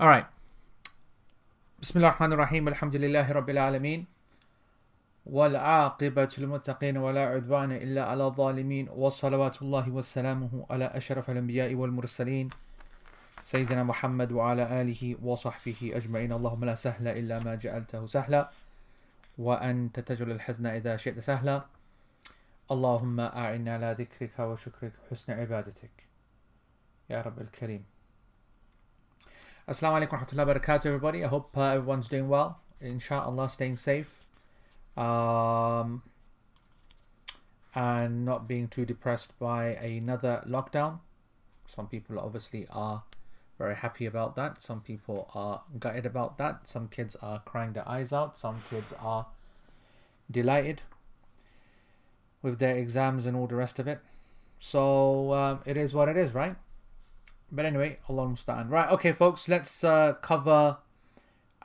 All right. بسم الله الرحمن الرحيم الحمد لله رب العالمين والعاقبة للمتقين ولا عدوان إلا على الظالمين وصلوات الله وسلامه على أشرف الأنبياء والمرسلين سيدنا محمد وعلى آله وصحبه أجمعين اللهم لا سهل إلا ما جعلته سهلا وأنت تجعل الحزن إذا شئت سهلا اللهم أعنا على ذكرك وشكرك وحسن عبادتك يا رب الكريم Assalamu alaikum warahmatullahi wabarakatuh everybody. I hope uh, everyone's doing well. Inshallah staying safe. Um, and not being too depressed by another lockdown. Some people obviously are very happy about that. Some people are gutted about that. Some kids are crying their eyes out. Some kids are delighted with their exams and all the rest of it. So um, it is what it is, right? But anyway, Allah musta'an. Right, okay, folks, let's uh, cover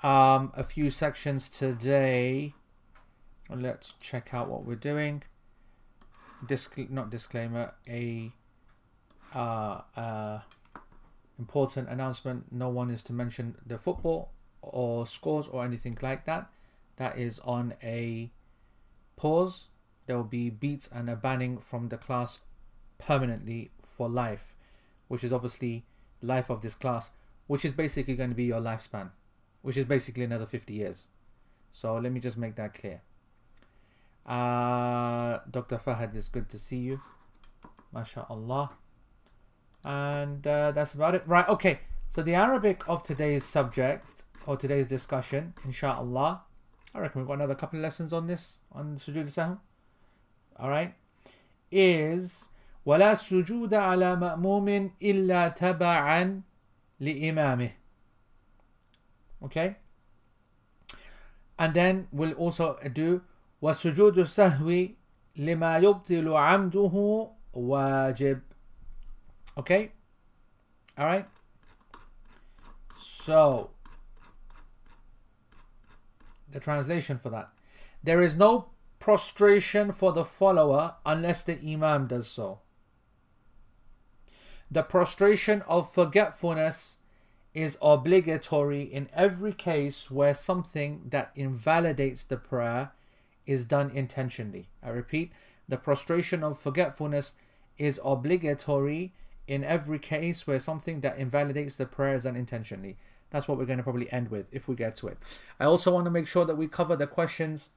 um, a few sections today. Let's check out what we're doing. Disc- not disclaimer, a uh, uh, important announcement. No one is to mention the football or scores or anything like that. That is on a pause. There will be beats and a banning from the class permanently for life which is obviously life of this class, which is basically going to be your lifespan, which is basically another 50 years. So let me just make that clear. Uh, Dr. Fahad, it's good to see you. MashaAllah. And uh, that's about it. Right, okay. So the Arabic of today's subject, or today's discussion, inshallah. I reckon we've got another couple of lessons on this, on Sujood Sahw. Alright. Is ولا سجود على مأموم إلا تبعا لإمامه okay and then we'll also do وسجود السهو لما يبطل عمده واجب okay all right so the translation for that there is no prostration for the follower unless the imam does so the prostration of forgetfulness is obligatory in every case where something that invalidates the prayer is done intentionally. I repeat, the prostration of forgetfulness is obligatory in every case where something that invalidates the prayer is done intentionally. That's what we're going to probably end with if we get to it. I also want to make sure that we cover the questions.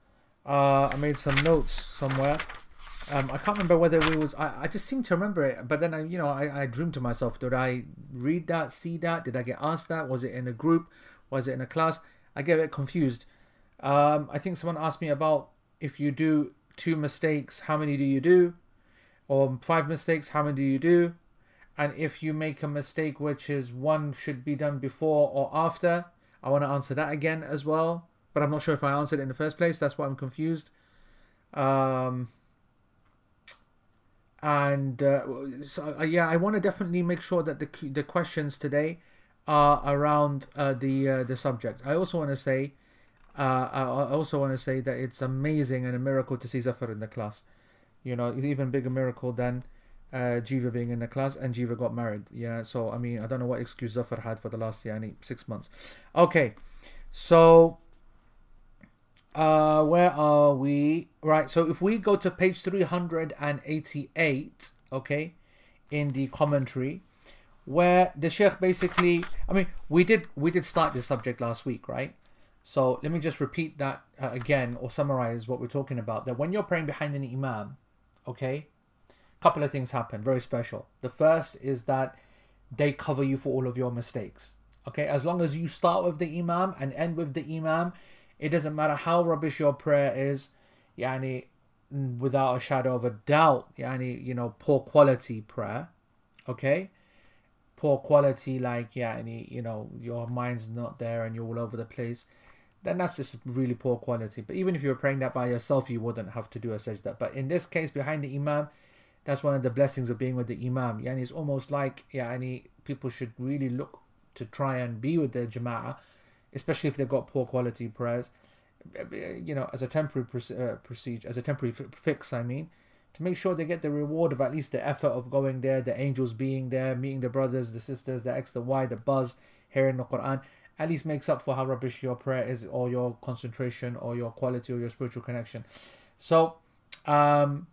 Uh, I made some notes somewhere. Um, I can't remember whether it was. I, I just seem to remember it, but then I, you know, I, I dreamed to myself. Did I read that, see that? Did I get asked that? Was it in a group? Was it in a class? I get a bit confused. Um, I think someone asked me about if you do two mistakes, how many do you do? Or five mistakes, how many do you do? And if you make a mistake, which is one should be done before or after, I want to answer that again as well. But I'm not sure if I answered it in the first place. That's why I'm confused. Um, and uh, so, uh, yeah, I want to definitely make sure that the the questions today are around uh, the uh, the subject. I also want to say, uh, I also want to say that it's amazing and a miracle to see Zafar in the class. You know, it's even bigger miracle than uh, Jiva being in the class and Jiva got married. Yeah, so I mean, I don't know what excuse Zafar had for the last year, six months. Okay, so uh, where are we? Right, so if we go to page 388, okay, in the commentary, where the Sheikh basically, I mean, we did we did start this subject last week, right? So let me just repeat that uh, again or summarize what we're talking about. That when you're praying behind an imam, okay, a couple of things happen, very special. The first is that they cover you for all of your mistakes. Okay, as long as you start with the imam and end with the imam, it doesn't matter how rubbish your prayer is, yani, without a shadow of a doubt, yani, you know, poor quality prayer, okay? Poor quality, like, yani, you know, your mind's not there and you're all over the place, then that's just really poor quality. But even if you were praying that by yourself, you wouldn't have to do a sajda. But in this case, behind the imam, that's one of the blessings of being with the imam. Yani, it's almost like, yani, people should really look to try and be with the jama'ah especially if they've got poor quality prayers, you know, as a temporary uh, procedure, as a temporary fix, I mean, to make sure they get the reward of at least the effort of going there, the angels being there, meeting the brothers, the sisters, the X, the Y, the buzz, hearing the Quran at least makes up for how rubbish your prayer is or your concentration or your quality or your spiritual connection. So, um,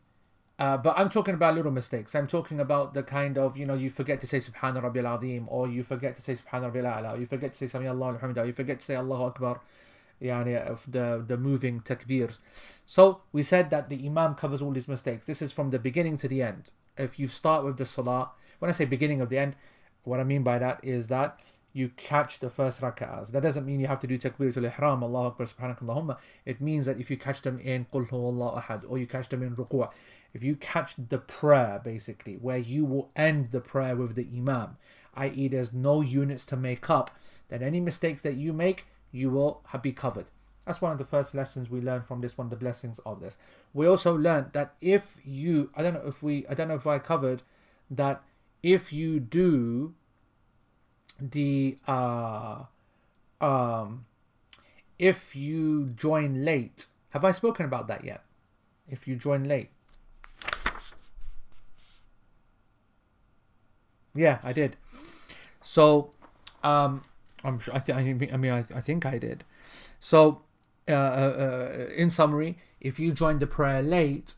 uh, but I'm talking about little mistakes. I'm talking about the kind of, you know, you forget to say Subhana Rabbil Azim, or you forget to say Subhana Rabbil A'la, you forget to say Sami Allah Alhamdulillah, you forget to say Allahu Akbar, yani, of the, the moving takbirs. So we said that the Imam covers all these mistakes. This is from the beginning to the end. If you start with the Salah, when I say beginning of the end, what I mean by that is that you catch the first rak'ahs. That doesn't mean you have to do takbiratul ihram, Allahu Akbar, subhanakallahumma. It means that if you catch them in Qul Allahu ahad, or you catch them in ruku', if you catch the prayer basically, where you will end the prayer with the imam, i.e., there's no units to make up, then any mistakes that you make, you will be covered. That's one of the first lessons we learned from this, one of the blessings of this. We also learned that if you, I don't know if we, I don't know if I covered that if you do the, uh, um, if you join late, have I spoken about that yet? If you join late, Yeah, I did. So, um, I'm sure. I, th- I mean, I, I think I did. So, uh, uh, in summary, if you join the prayer late,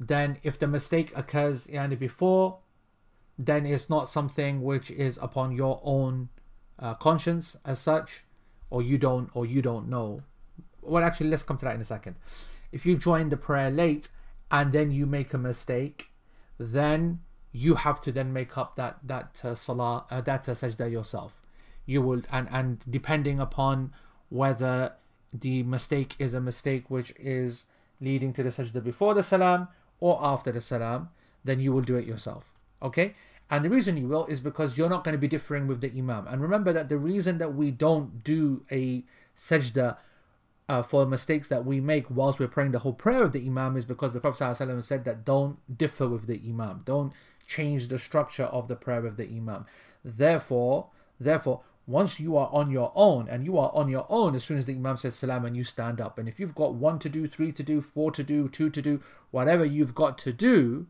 then if the mistake occurs yani before, then it's not something which is upon your own uh, conscience as such, or you don't, or you don't know. Well, actually, let's come to that in a second. If you join the prayer late and then you make a mistake, then you have to then make up that that uh, salah uh, that uh, sajda yourself. You will and and depending upon whether the mistake is a mistake which is leading to the sajda before the salam or after the salam then you will do it yourself. Okay? And the reason you will is because you're not going to be differing with the imam. And remember that the reason that we don't do a sajda uh, for mistakes that we make whilst we're praying the whole prayer of the imam is because the prophet ﷺ said that don't differ with the imam. Don't change the structure of the prayer of the imam. Therefore, therefore, once you are on your own, and you are on your own as soon as the imam says salam and you stand up, and if you've got one to do, three to do, four to do, two to do, whatever you've got to do,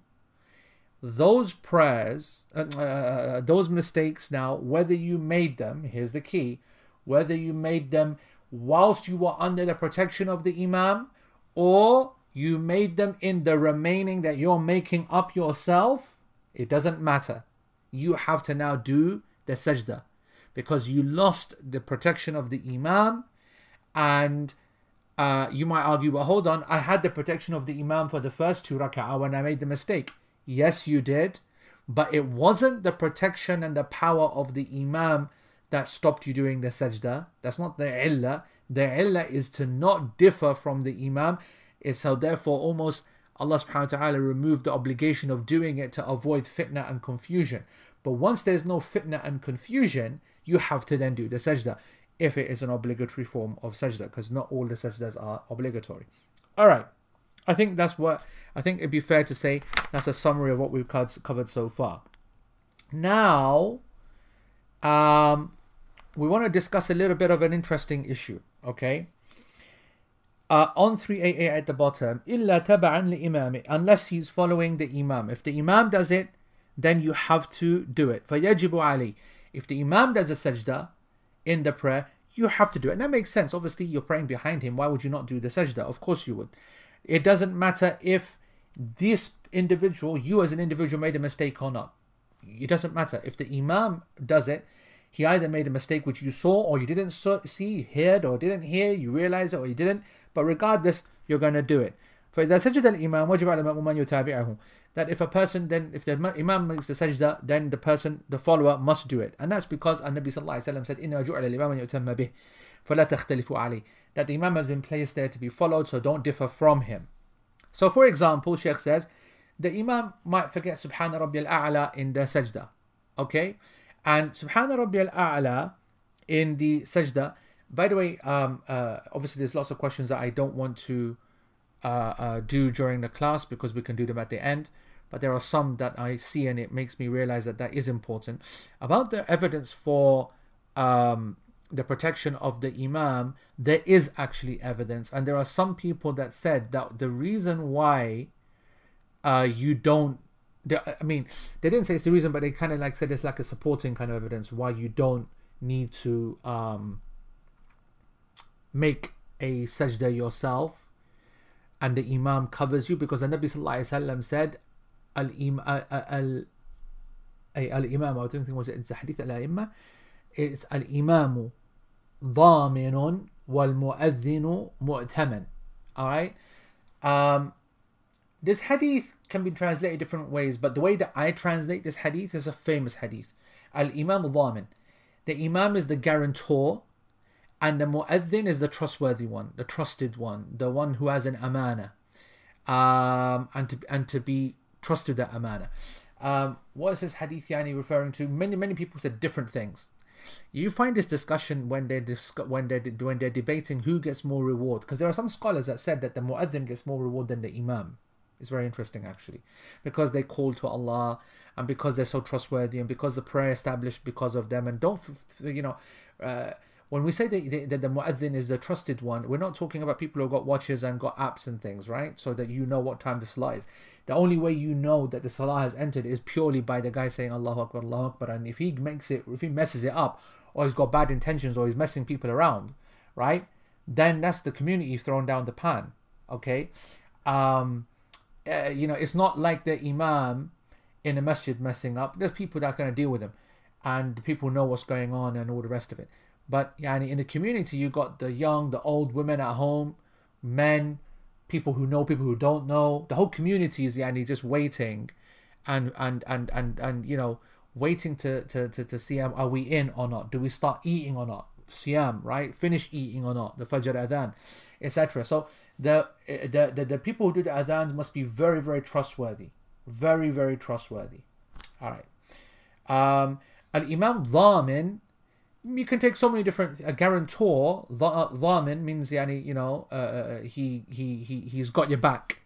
those prayers, uh, uh, uh those mistakes now, whether you made them, here's the key, whether you made them whilst you were under the protection of the imam, or you made them in the remaining that you're making up yourself, it doesn't matter. You have to now do the sajda because you lost the protection of the imam and uh, you might argue, well, hold on, I had the protection of the imam for the first two rak'ah when I made the mistake. Yes, you did, but it wasn't the protection and the power of the imam that stopped you doing the sajda. That's not the illah. The illah is to not differ from the imam. It's so therefore almost Allah subhanahu wa ta'ala removed the obligation of doing it to avoid fitna and confusion. But once there's no fitna and confusion, you have to then do the sajda if it is an obligatory form of sajda, because not all the sajdas are obligatory. Alright, I think that's what I think it'd be fair to say that's a summary of what we've covered so far. Now, um, we want to discuss a little bit of an interesting issue, okay? uh, on 388 at the bottom, إِلَّا تَبَعًا لِإِمَامِ Unless he's following the Imam. If the Imam does it, then you have to do it. فَيَجِبُ عَلَيْهِ If the Imam does a sajda in the prayer, you have to do it. And that makes sense. Obviously, you're praying behind him. Why would you not do the sajda? Of course you would. It doesn't matter if this individual, you as an individual, made a mistake or not. It doesn't matter. If the Imam does it, he either made a mistake which you saw or you didn't see, heard or didn't hear, you realize it or you didn't, but regardless, you're going to do it. فإذا سجد الإمام وجب على المأموم يتابعه that if a person then if the imam makes the sajda then the person the follower must do it and that's because Nabi sallallahu alaihi wasallam said inna ju'ala al-imam yutamma bih فلا تختلفوا عليه that the imam has been placed there to be followed so don't differ from him so for example Sheikh says the imam might forget subhana rabbi al-a'la in the sajda okay and subhana rabbi al-a'la in the sajda by the way, um, uh, obviously there's lots of questions that I don't want to uh, uh, do during the class because we can do them at the end. But there are some that I see and it makes me realize that that is important. About the evidence for um, the protection of the Imam, there is actually evidence. And there are some people that said that the reason why uh, you don't I mean, they didn't say it's the reason, but they kind of like said it's like a supporting kind of evidence why you don't need to um, make a sajda yourself and the imam covers you because the Nabi sallallahu alaihi wasallam said al al al imam I think was it it's the hadith al imam it's al imamu ضامن والمؤذن مؤتمن all right um this hadith can be translated different ways but the way that I translate this hadith is a famous hadith al imam ضامن the imam is the guarantor and the mu'adhin is the trustworthy one, the trusted one, the one who has an amana, um, and to and to be trusted that amana. Um, what is this hadith yani referring to? Many many people said different things. You find this discussion when they discuss when they when they're debating who gets more reward, because there are some scholars that said that the mu'adhin gets more reward than the imam. It's very interesting actually, because they call to Allah and because they're so trustworthy and because the prayer established because of them. And don't you know. Uh, when we say that, the mu'adhin is the trusted one, we're not talking about people who've got watches and got apps and things, right? So that you know what time the salah is. The only way you know that the salah has entered is purely by the guy saying Allahu Akbar, Allahu Akbar. And if he makes it, if he messes it up, or he's got bad intentions, or he's messing people around, right? Then that's the community thrown down the pan, okay? Um, uh, you know, it's not like the imam in a masjid messing up. There's people that are going to deal with him, and people know what's going on and all the rest of it. But yani, in the community, you got the young, the old, women at home, men, people who know, people who don't know. The whole community is yani, just waiting, and and and and and you know, waiting to to to, to see are we in or not? Do we start eating or not? Siam, right? Finish eating or not? The Fajr adhan, etc. So the, the the the people who do the adhans must be very very trustworthy, very very trustworthy. All right. Um, Al Imam Dhamin you can take so many different a guarantor dhamin means yani you know uh, uh, he he he he's got your back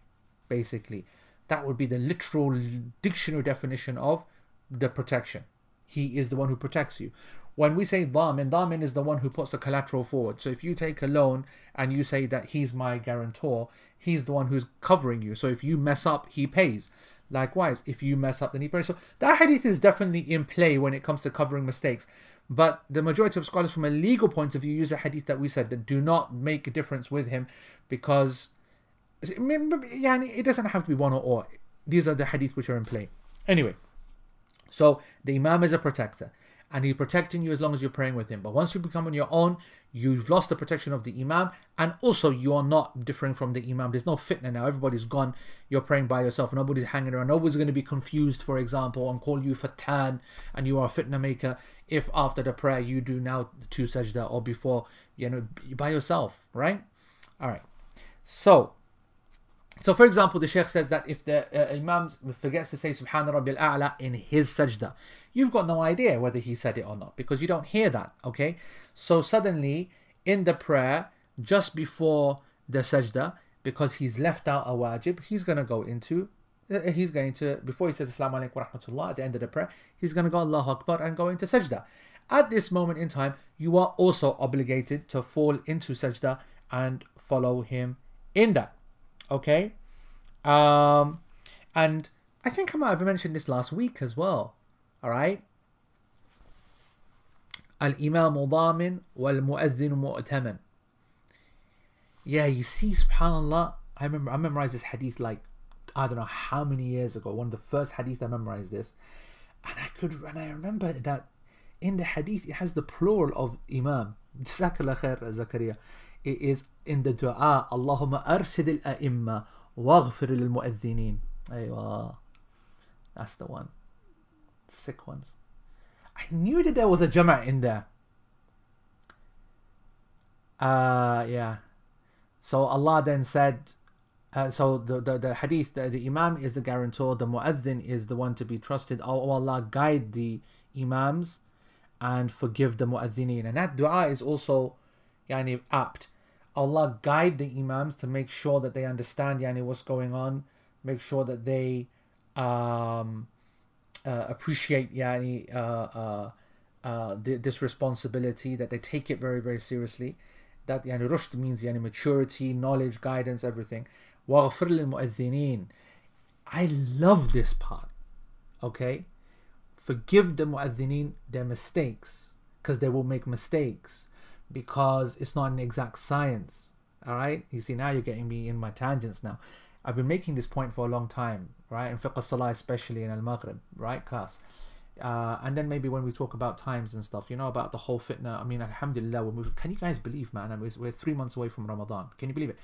basically. That would be the literal dictionary definition of the protection. He is the one who protects you. When we say dhamin dhamin is the one who puts the collateral forward. So if you take a loan and you say that he's my guarantor he's the one who's covering you. So if you mess up he pays. Likewise if you mess up then he pays. So that hadith is definitely in play when it comes to covering mistakes but the majority of scholars, from a legal point of view, use a hadith that we said that do not make a difference with him because it doesn't have to be one or all. These are the hadith which are in play. Anyway, so the Imam is a protector and he's protecting you as long as you're praying with him. But once you become on your own, you've lost the protection of the Imam, and also you are not differing from the Imam. There's no fitna now. Everybody's gone. You're praying by yourself. Nobody's hanging around. Nobody's going to be confused, for example, and call you fatan and you are a fitna maker if after the prayer you do now two sajda or before, you know, by yourself, right? All right. So, so for example, the Sheikh says that if the uh, Imam forgets to say Subhana Rabbil A'la in his sajda, you've got no idea whether he said it or not because you don't hear that, okay? So suddenly in the prayer, just before the sajda, because he's left out a wajib, he's going to go into uh, he's going to, before he says Assalamu alaikum wa rahmatullah at the end of the prayer, he's going to go Allah Akbar and go into sajda. At this moment in time, you are also obligated to fall into sajda and follow him in that. Okay? Um, and I think I might have mentioned this last week as well. Alright? Al-Imam Dhamin wal-Mu'adhin Mu'taman. Yeah, you see, subhanAllah, I remember I memorized this hadith like I don't know how many years ago, one of the first hadith I memorized this, and I could and I remember that in the hadith it has the plural of Imam. Jazakallah khair, Zakaria. It is in the dua, Allahumma arshid al-a'imma waghfir lil-mu'adhdhinin. Aywa. That's the one. Sick ones. I knew that there was a jama' in there. Uh, yeah. So Allah then said, uh, so the, the, the hadith, the, the imam is the guarantor, the mu'adhin is the one to be trusted. Oh Allah, guide the imams and forgive the mu'adhineen. And that dua is also yani, apt. Allah guide the imams to make sure that they understand yani, what's going on, make sure that they um, uh, appreciate yani uh, uh, uh, th- this responsibility that they take it very very seriously. That yani rushd means yani maturity knowledge guidance everything. waghfir lil I love this part okay? Forgive the mu'adhdhineen their mistakes because they will make mistakes because it's not an exact science all right you see now you're getting me in my tangents now. I've been making this point for a long time, right? In fiqh salah, especially in al maghrib, right, class. Uh, and then maybe when we talk about times and stuff, you know, about the whole fitna. I mean, alhamdulillah, we're moving. Can you guys believe, man? I mean, we're three months away from Ramadan. Can you believe it?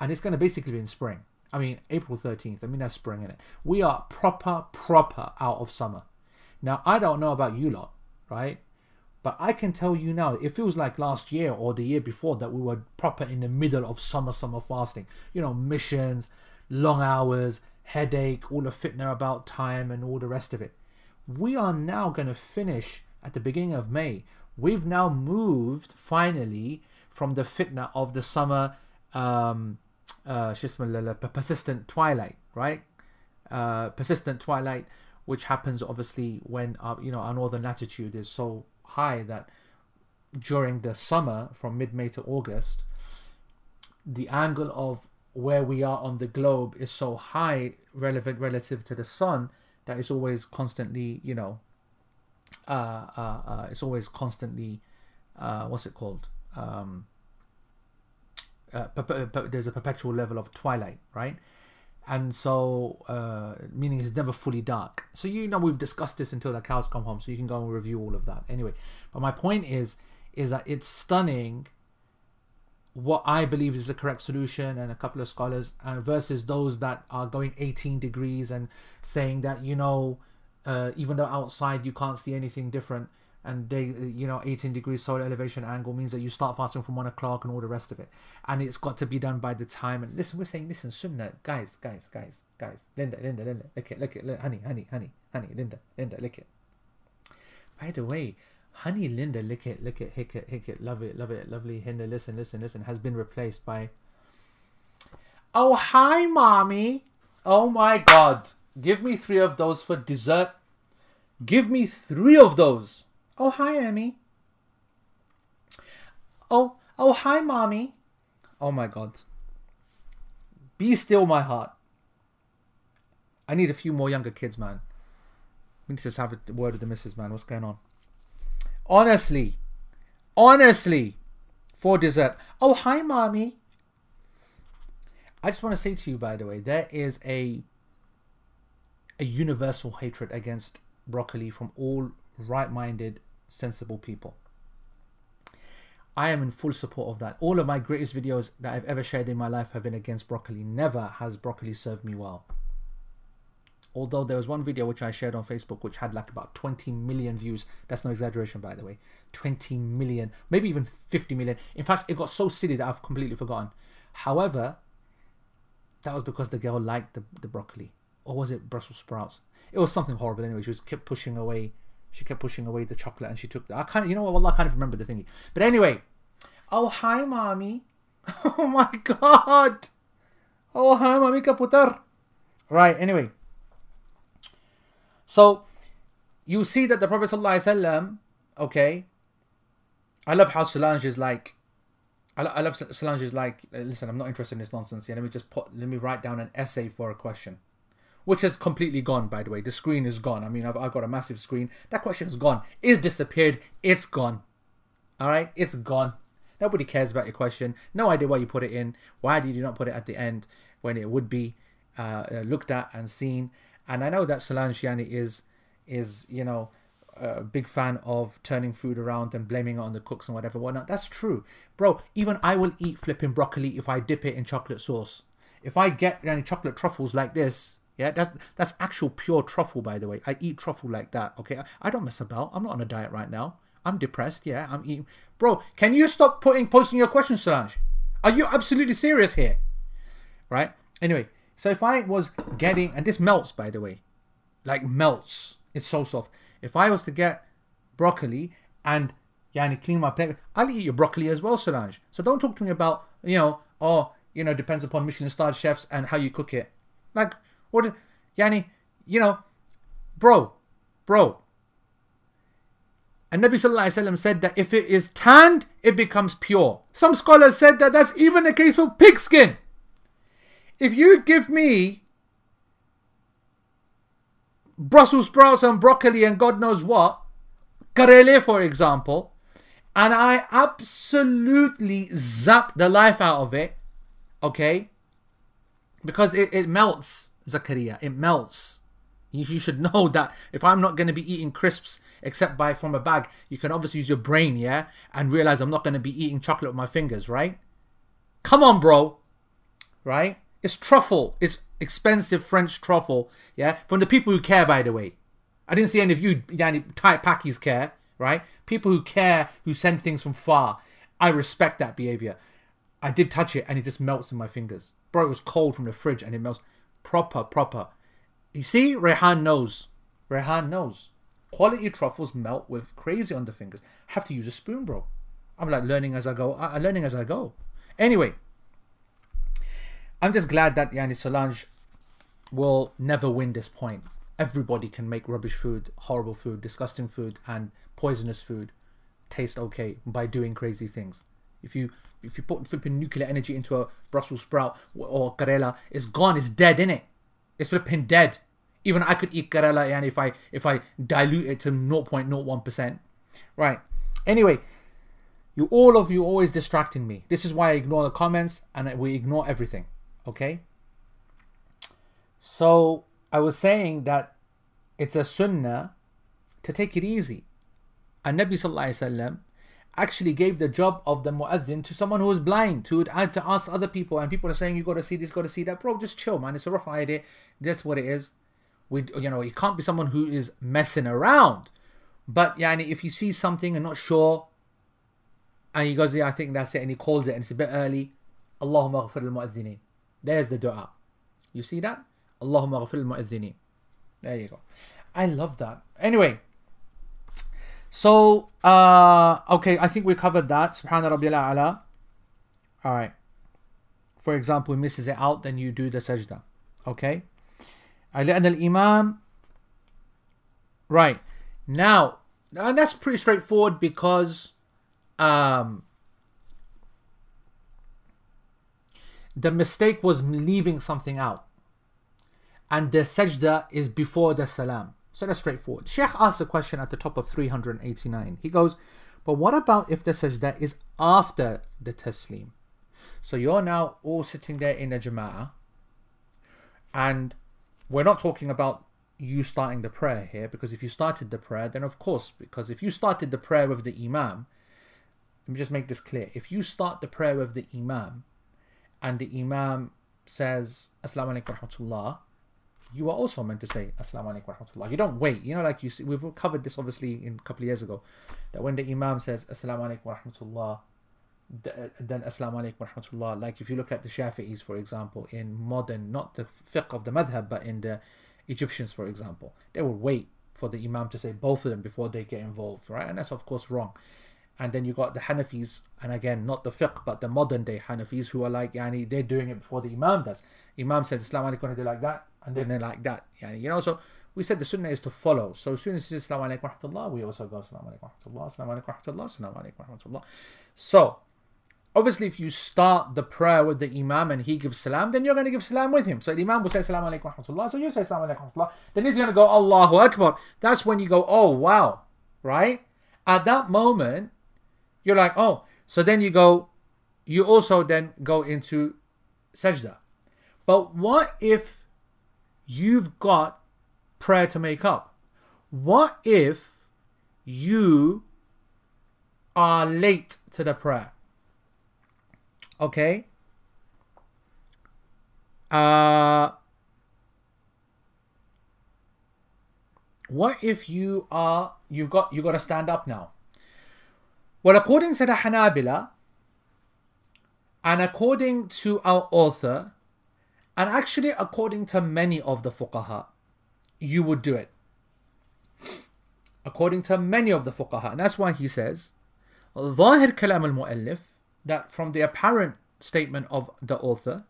And it's going to basically be in spring. I mean, April 13th. I mean, that's spring in it. We are proper, proper out of summer. Now, I don't know about you lot, right? But I can tell you now, it feels like last year or the year before that we were proper in the middle of summer, summer fasting. You know, missions, long hours, headache, all the fitna about time and all the rest of it. We are now going to finish at the beginning of May. We've now moved finally from the fitna of the summer um, uh, persistent twilight, right? Uh, persistent twilight, which happens obviously when uh, you know our northern latitude is so high that during the summer from mid-May to August, the angle of where we are on the globe is so high relevant relative to the sun that it's always constantly you know uh, uh, uh, it's always constantly uh, what's it called um, uh, there's a perpetual level of twilight, right? And so, uh, meaning it's never fully dark. So you know we've discussed this until the cows come home, so you can go and review all of that. Anyway, but my point is, is that it's stunning what I believe is the correct solution, and a couple of scholars, uh, versus those that are going 18 degrees and saying that you know, uh, even though outside you can't see anything different, and they you know 18 degrees solar elevation angle means that you start fasting from one o'clock and all the rest of it. And it's got to be done by the time and listen we're saying listen sunnah guys guys guys guys linda linda linda look it look it look, honey honey honey honey linda linda lick it. By the way honey linda lick it lick it hick it hick it love it love it lovely linda listen listen listen has been replaced by oh hi mommy oh my god give me three of those for dessert give me three of those Oh, hi, Emmy. Oh, oh, hi, Mommy. Oh my God. Be still, my heart. I need a few more younger kids, man. We need to have a word with the missus, man. What's going on? Honestly, honestly, for dessert. Oh, hi, Mommy. I just want to say to you, by the way, there is a a universal hatred against broccoli from all right-minded, sensible people. I am in full support of that. All of my greatest videos that I've ever shared in my life have been against broccoli. Never has broccoli served me well. Although there was one video which I shared on Facebook which had like about 20 million views. That's no exaggeration, by the way. 20 million, maybe even 50 million. In fact, it got so silly that I've completely forgotten. However, that was because the girl liked the, the broccoli. Or was it Brussels sprouts? It was something horrible anyway. She was kept pushing away she kept pushing away the chocolate and she took the, I of, you know what, well, I kind of remember the thingy. But anyway, oh, hi, mommy. Oh my god. Oh, hi, mommy kaputar. Right, anyway. So, you see that the Prophet ﷺ, okay, I love how Solange is like, I, I love Solange is like, listen, I'm not interested in this nonsense here. Let me just put, let me write down an essay for a question which has completely gone, by the way. The screen is gone. I mean, I've, I've got a massive screen. That question is gone. It's disappeared. It's gone. All right? It's gone. Nobody cares about your question. No idea why you put it in. Why did you not put it at the end when it would be uh, uh looked at and seen? And I know that Solange is, is you know, a big fan of turning food around and blaming it on the cooks and whatever, whatnot. That's true. Bro, even I will eat flipping broccoli if I dip it in chocolate sauce. If I get any chocolate truffles like this, yeah, that's that's actual pure truffle, by the way. I eat truffle like that. Okay, I don't mess about. I'm not on a diet right now. I'm depressed. Yeah, I'm eating. Bro, can you stop putting posting your questions, Solange? Are you absolutely serious here? Right. Anyway, so if I was getting, and this melts, by the way, like melts. It's so soft. If I was to get broccoli and yani clean my plate, I'll eat your broccoli as well, Solange. So don't talk to me about you know, oh, you know, depends upon Michelin starred chefs and how you cook it. Like what, Yani, you know, bro, bro. And Nabi Sallallahu Alaihi Wasallam said that if it is tanned, it becomes pure. Some scholars said that that's even the case for pigskin. If you give me Brussels sprouts and broccoli and God knows what, karele for example, and I absolutely zap the life out of it, okay? Because it, it melts, Zakaria. It melts. You, you should know that if I'm not going to be eating crisps except by from a bag, you can obviously use your brain, yeah? And realize I'm not going to be eating chocolate with my fingers, right? Come on, bro. Right? It's truffle. It's expensive French truffle, yeah? From the people who care, by the way. I didn't see any of you, yani, tight packies care, right? People who care, who send things from far. I respect that behavior. I did touch it and it just melts in my fingers. Bro, it was cold from the fridge and it melts. Proper, proper. You see, Rehan knows. Rehan knows. Quality truffles melt with crazy on the fingers. Have to use a spoon, bro. I'm like learning as I go. I'm learning as I go. Anyway, I'm just glad that Yani Solange will never win this point. Everybody can make rubbish food, horrible food, disgusting food, and poisonous food taste okay by doing crazy things. If you if you put flipping nuclear energy into a Brussels sprout or Karela, it's gone, it's dead, in it. It's flipping dead. Even I could eat Karela and if I if I dilute it to 0.01%. Right. Anyway, you all of you always distracting me. This is why I ignore the comments and we ignore everything. Okay? So I was saying that it's a sunnah to take it easy. And Nabi Sallallahu actually gave the job of the muazzin to someone who was blind, who would add to ask other people, and people are saying you got to see this, got to see that. Bro, just chill, man. It's a rough idea. That's what it is. We, you know, you can't be someone who is messing around. But yani, if you see something and not sure, and he goes, yeah, I think that's it, and he calls it, and it's a bit early. Allahumma ghafir al There's the dua. You see that? Allahumma ghafir al There you go. I love that. Anyway, so, uh, okay, I think we covered that. Subhana Rabbil A'la. All right. For example, misses it out, then you do the sajda. Okay? لأن الإمام Right. Now, and that's pretty straightforward because um, the mistake was leaving something out. And the sajda is before the salam. So that's straightforward. Sheikh asks a question at the top of 389. He goes, but what about if the sajda is after the taslim? So you're now all sitting there in a jama'ah, and we're not talking about you starting the prayer here, because if you started the prayer, then of course, because if you started the prayer with the imam, let me just make this clear. If you start the prayer with the imam, and the imam says, Assalamu alaikum rahmatullah, you are also meant to say Assalamu alaikum rahmatullah. You don't wait. You know, like you see, we've covered this obviously in a couple of years ago, that when the Imam says Assalamu alaikum rahmatullah, uh, then Assalamu alaikum wa rahmatullah. Like if you look at the Shafi'is, for example, in modern, not the fiqh of the madhab, but in the Egyptians, for example, they will wait for the Imam to say both of them before they get involved, right? And that's of course wrong. And then you got the Hanafis, and again, not the fiqh, but the modern day Hanafis who are like, yani, they're doing it before the Imam does. Imam says, Assalamu alaikum, and they like that and then like that. Yeah, you know, so we said the sunnah is to follow. So as soon as says Assalamu alaikum rahmatullah, we also go Assalamu alaikum rahmatullah, alaikum rahmatullah, Assalamu alaikum rahmatullah. So obviously if you start the prayer with the Imam and he gives salam, then you're going to give salam with him. So the Imam will say Assalamu alaikum rahmatullah, so you say Assalamu alaikum rahmatullah, then he's going to go Allahu Akbar. That's when you go, oh wow, right? At that moment, you're like, oh, so then you go, you also then go into sajda. But what if you've got prayer to make up. What if you are late to the prayer? Okay? Uh, what if you are you've got you got to stand up now? Well, according to the Hanabila, and according to our author, and actually, according to many of the fuqaha, you would do it. According to many of the fuqaha. And that's why he says, ظاهر كلام المؤلف, that from the apparent statement of the author,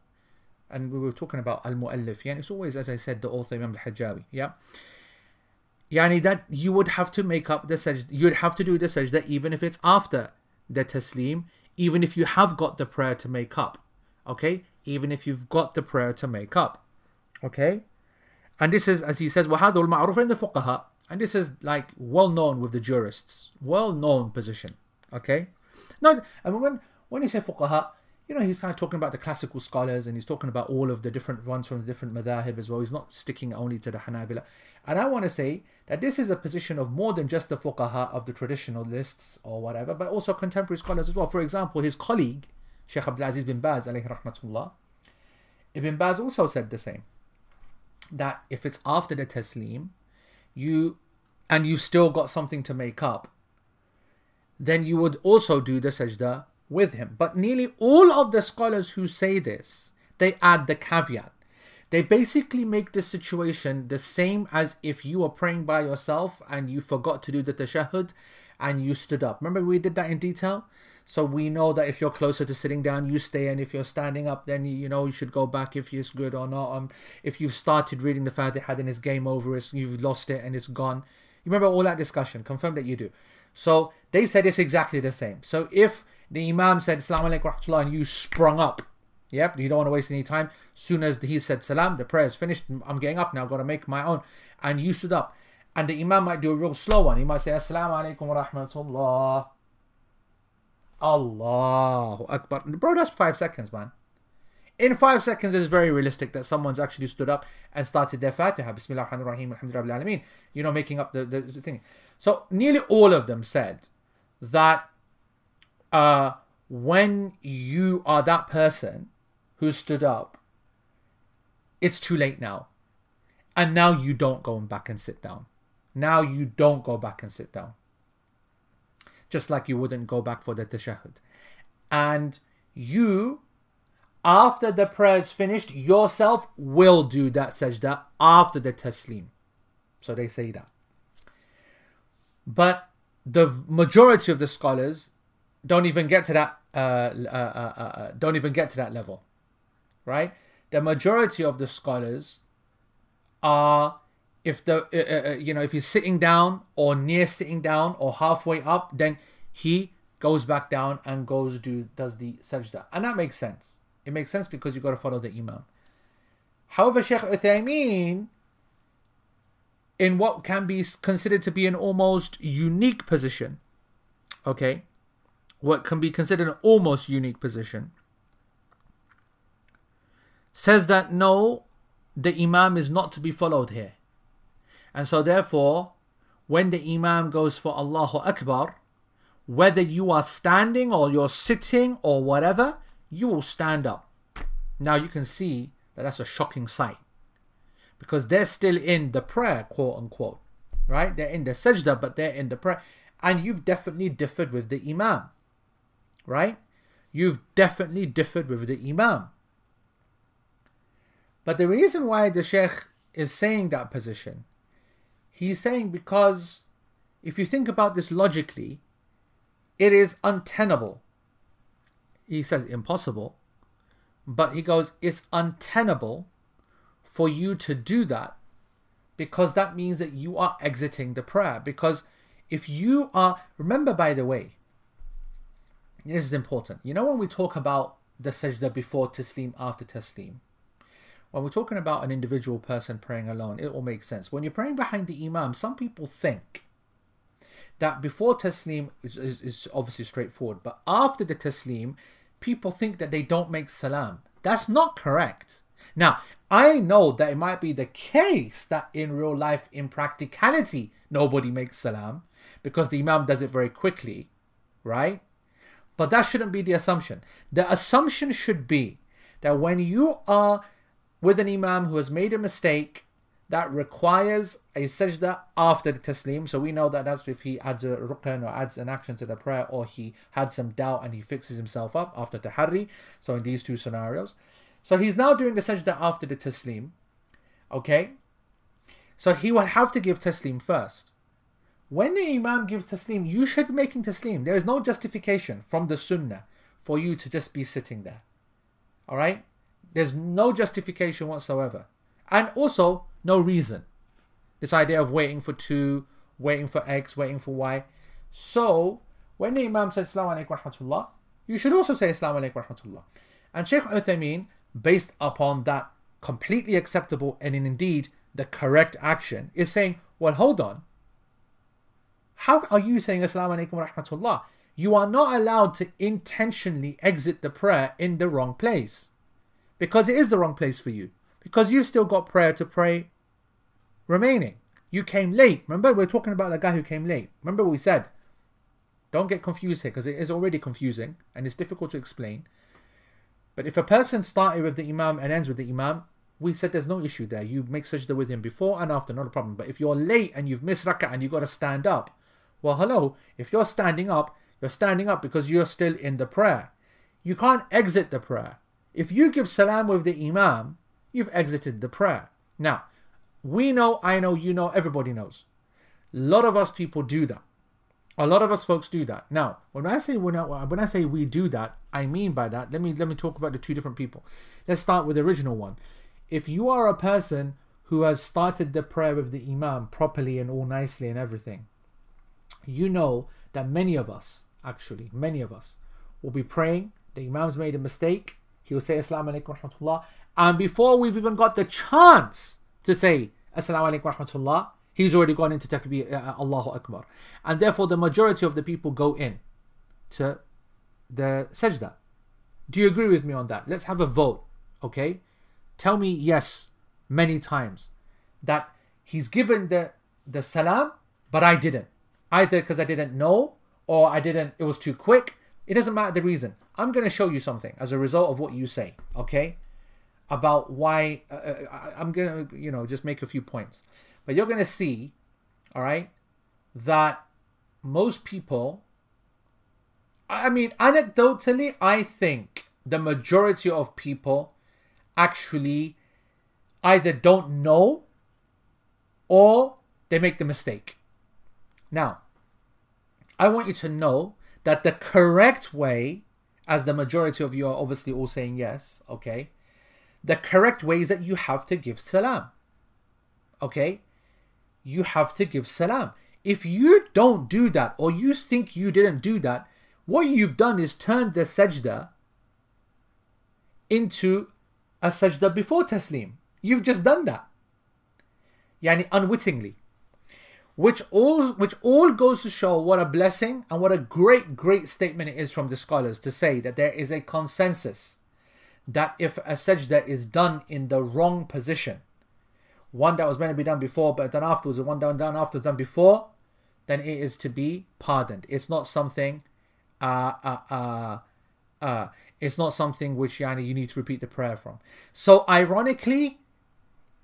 and we were talking about al-mu'allif, yeah, it's always, as I said, the author Imam al-Hajjawi, yeah? Yani that you would have to make up the sajda, you'd have to do the sajda even if it's after the taslim, even if you have got the prayer to make up. Okay? even if you've got the prayer to make up. Okay? And this is, as he says, وَهَذُا الْمَعْرُوفِ in the fuqaha. And this is like well known with the jurists. Well known position. Okay? No, I mean, when, when you say fuqaha, you know, he's kind of talking about the classical scholars and he's talking about all of the different ones from the different madhahib as well. He's not sticking only to the Hanabila. And I want to say that this is a position of more than just the fuqaha of the traditionalists or whatever, but also contemporary scholars as well. For example, his colleague, Sheikh Abdul Aziz bin Baz, alayhi rahmatullah, Ibn Baz also said the same. That if it's after the taslim, you and you've still got something to make up, then you would also do the sajda with him. But nearly all of the scholars who say this, they add the caveat. They basically make the situation the same as if you were praying by yourself and you forgot to do the tashahhud and you stood up. Remember we did that in detail? So we know that if you're closer to sitting down, you stay, and if you're standing up, then you, you know you should go back if it's good or not. Um, if you've started reading the Fatiha, then it's game over. It's, you've lost it and it's gone. You remember all that discussion? Confirm that you do. So they said it's exactly the same. So if the Imam said Assalamu alaikum rahmatullah and you sprung up, yep, you don't want to waste any time. Soon as he said Salam, the prayer is finished. I'm getting up now, I've got to make my own. And you stood up. And the Imam might do a real slow one. He might say Assalamu alaikum wa rahmatullah. Allahu Akbar. Bro, that's five seconds, man. In five seconds, it's very realistic that someone's actually stood up and started their Fatiha. Bismillah ar rahim alhamdulillah alameen. You know, making up the, the, the, thing. So nearly all of them said that uh, when you are that person who stood up, it's too late now. And now you don't go back and sit down. Now you don't go back and sit down just like you wouldn't go back for the tashahhud. And you, after the prayer is finished, yourself will do that sajda after the taslim. So they say that. But the majority of the scholars don't even get to that. Uh, uh, uh, uh don't even get to that level, right? The majority of the scholars are if the uh, uh, uh, you know if he's sitting down or near sitting down or halfway up then he goes back down and goes do does the sajda and that makes sense it makes sense because you got to follow the imam however Sheikh Uthaymeen in what can be considered to be an almost unique position okay what can be considered an almost unique position says that no the imam is not to be followed here and so, therefore, when the Imam goes for Allahu Akbar, whether you are standing or you're sitting or whatever, you will stand up. Now, you can see that that's a shocking sight because they're still in the prayer, quote unquote, right? They're in the sajda, but they're in the prayer. And you've definitely differed with the Imam, right? You've definitely differed with the Imam. But the reason why the Sheikh is saying that position He's saying because if you think about this logically, it is untenable. He says impossible, but he goes, it's untenable for you to do that because that means that you are exiting the prayer. Because if you are, remember by the way, this is important. You know, when we talk about the sajda before taslim, after taslim, when we're talking about an individual person praying alone, it all makes sense. When you're praying behind the imam, some people think that before taslim is, is, is obviously straightforward, but after the taslim, people think that they don't make salam. That's not correct. Now, I know that it might be the case that in real life, in practicality, nobody makes salam because the imam does it very quickly, right? But that shouldn't be the assumption. The assumption should be that when you are with an imam who has made a mistake that requires a sajda after the taslim. So we know that that's if he adds a rukn or adds an action to the prayer or he had some doubt and he fixes himself up after tahari. So in these two scenarios. So he's now doing the sajda after the taslim. Okay? So he would have to give taslim first. When the imam gives taslim, you should be making taslim. There is no justification from the sunnah for you to just be sitting there. Alright? There's no justification whatsoever. And also, no reason. This idea of waiting for two, waiting for X, waiting for Y. So, when the Imam says Assalamu alaikum rahmatullah, you should also say Assalamu alaikum rahmatullah. And Sheikh Uthaymeen, based upon that completely acceptable and indeed the correct action, is saying, well, hold on. How are you saying Assalamu alaikum rahmatullah? you are not allowed to intentionally exit the prayer in the wrong place. Because it is the wrong place for you. Because you've still got prayer to pray remaining. You came late. Remember, we're talking about the guy who came late. Remember what we said? Don't get confused here because it is already confusing and it's difficult to explain. But if a person started with the Imam and ends with the Imam, we said there's no issue there. You make sajda with him before and after, not a problem. But if you're late and you've missed rak'ah and you've got to stand up, well, hello, if you're standing up, you're standing up because you're still in the prayer. You can't exit the prayer. If you give salam with the Imam, you've exited the prayer. Now, we know, I know, you know, everybody knows. A lot of us people do that. A lot of us folks do that. Now, when I say when I, when I say we do that, I mean by that. Let me let me talk about the two different people. Let's start with the original one. If you are a person who has started the prayer with the imam properly and all nicely and everything, you know that many of us, actually, many of us, will be praying. The imam's made a mistake. He will say Assalamu alaikum rahmatullah. And before we've even got the chance to say Assalamu alaikum rahmatullah, he's already gone into takbir, uh, Allahu Akbar. And therefore, the majority of the people go in to the sajda. Do you agree with me on that? Let's have a vote, okay? Tell me yes many times that he's given the, the salam, but I didn't. Either because I didn't know or I didn't, it was too quick. It doesn't matter the reason. I'm going to show you something as a result of what you say, okay? About why, uh, uh I'm going to, you know, just make a few points. But you're going to see, all right, that most people, I mean, anecdotally, I think the majority of people actually either don't know or they make the mistake. Now, I want you to know that the correct way, as the majority of you are obviously all saying yes, okay, the correct way is that you have to give salam. Okay? you have to give salam. If you don't do that or you think you didn't do that, what you've done is turned the sajda into a sajda before taslim. You've just done that. Yani unwittingly. Which all which all goes to show what a blessing and what a great, great statement it is from the scholars to say that there is a consensus that if a sajda is done in the wrong position, one that was meant to be done before but done afterwards, and one done done afterwards done before, then it is to be pardoned. It's not something uh uh uh uh it's not something which yani you need to repeat the prayer from. So ironically,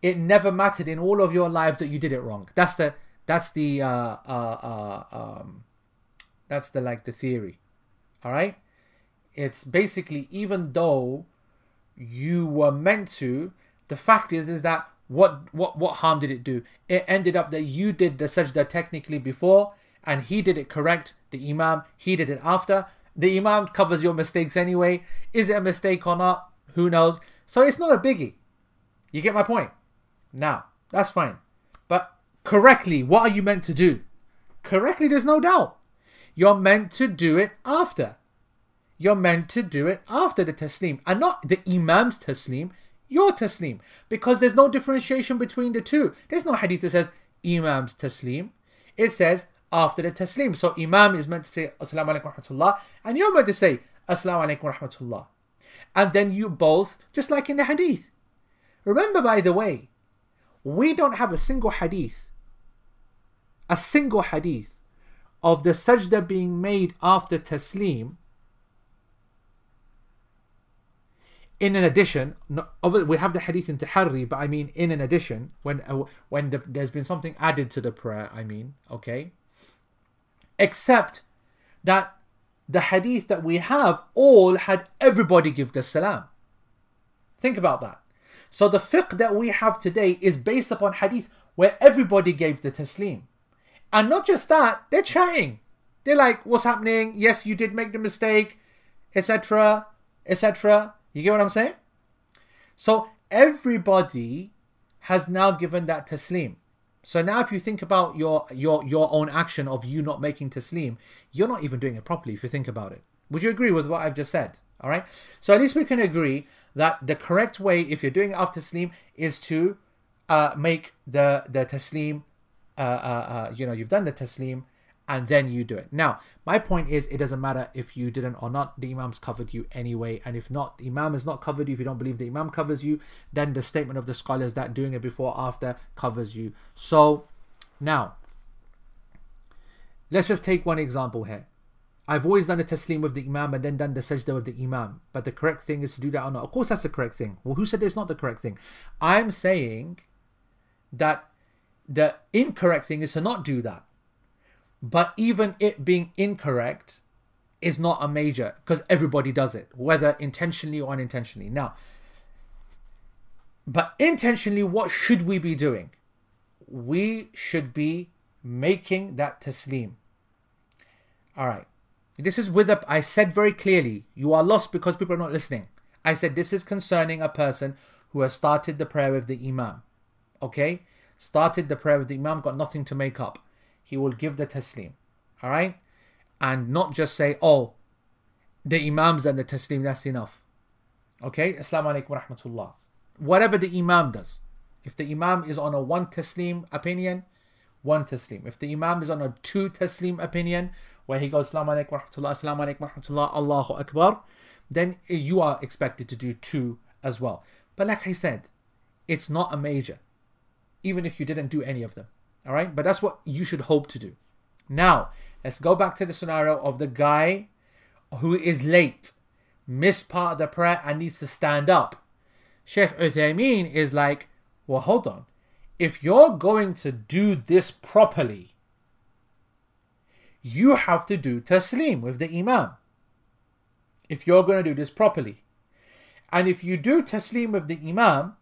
it never mattered in all of your lives that you did it wrong. That's the that's the uh uh uh um that's the like the theory. All right? It's basically even though you were meant to, the fact is is that what what what harm did it do? It ended up that you did the sajda technically before and he did it correct. The imam he did it after. The imam covers your mistakes anyway. Is it a mistake or not? Who knows? So it's not a biggie. You get my point? Now, that's fine. Correctly, what are you meant to do? Correctly, there's no doubt. You're meant to do it after. You're meant to do it after the taslim and not the imam's taslim your taslim because there's no differentiation between the two. There's no hadith that says Imam's taslim. It says after the taslim. So Imam is meant to say Assalamu alaikum rahmatullah and you're meant to say Assalamu alaikum rahmatullah. And then you both, just like in the hadith. Remember, by the way, we don't have a single hadith, a single hadith of the sajda being made after taslim in an addition, we have the hadith in Tahari, but I mean in an addition, when uh, when the, there's been something added to the prayer, I mean, okay? Except that the hadith that we have all had everybody give the salam. Think about that. So the fiqh that we have today is based upon hadith where everybody gave the taslim. And not just that, they're chatting. They're like, what's happening? Yes, you did make the mistake, etc., etc. You get what I'm saying? So everybody has now given that taslim. So now if you think about your your your own action of you not making taslim, you're not even doing it properly if you think about it. Would you agree with what I've just said? All right. So at least we can agree that the correct way, if you're doing it after taslim, is to uh, make the the taslim. Uh, uh, uh, you know, you've done the taslim, and then you do it. Now, my point is, it doesn't matter if you didn't or not, the Imam's covered you anyway. And if not, the Imam is not covered you, if you don't believe the Imam covers you, then the statement of the scholars that doing it before or after covers you. So, now, let's just take one example here. I've always done a taslim with the Imam and then done the sajda with the Imam. But the correct thing is to do that or not. Of course, that's the correct thing. Well, who said it's not the correct thing? I'm saying that the incorrect thing is to not do that. But even it being incorrect is not a major because everybody does it, whether intentionally or unintentionally. Now, but intentionally, what should we be doing? We should be making that taslim. All right. This is with a, I said very clearly, you are lost because people are not listening. I said this is concerning a person who has started the prayer with the Imam. Okay? Started the prayer with the Imam, got nothing to make up he will give the taslim. All right? And not just say, oh, the imams and the taslim, that's enough. Okay? Assalamu alaikum wa rahmatullah. Whatever the imam does. If the imam is on a one taslim opinion, one taslim. If the imam is on a two taslim opinion, where he goes, Assalamu alaikum wa rahmatullah, Assalamu alaikum wa rahmatullah, Allahu Akbar, then you are expected to do two as well. But like I said, it's not a major, even if you didn't do any of them. All right, but that's what you should hope to do. Now, let's go back to the scenario of the guy who is late, missed part of the prayer, and needs to stand up. Sheikh Uthaymeen is like, well, hold on. If you're going to do this properly, you have to do taslim with the imam. If you're going to do this properly. And if you do taslim with the imam,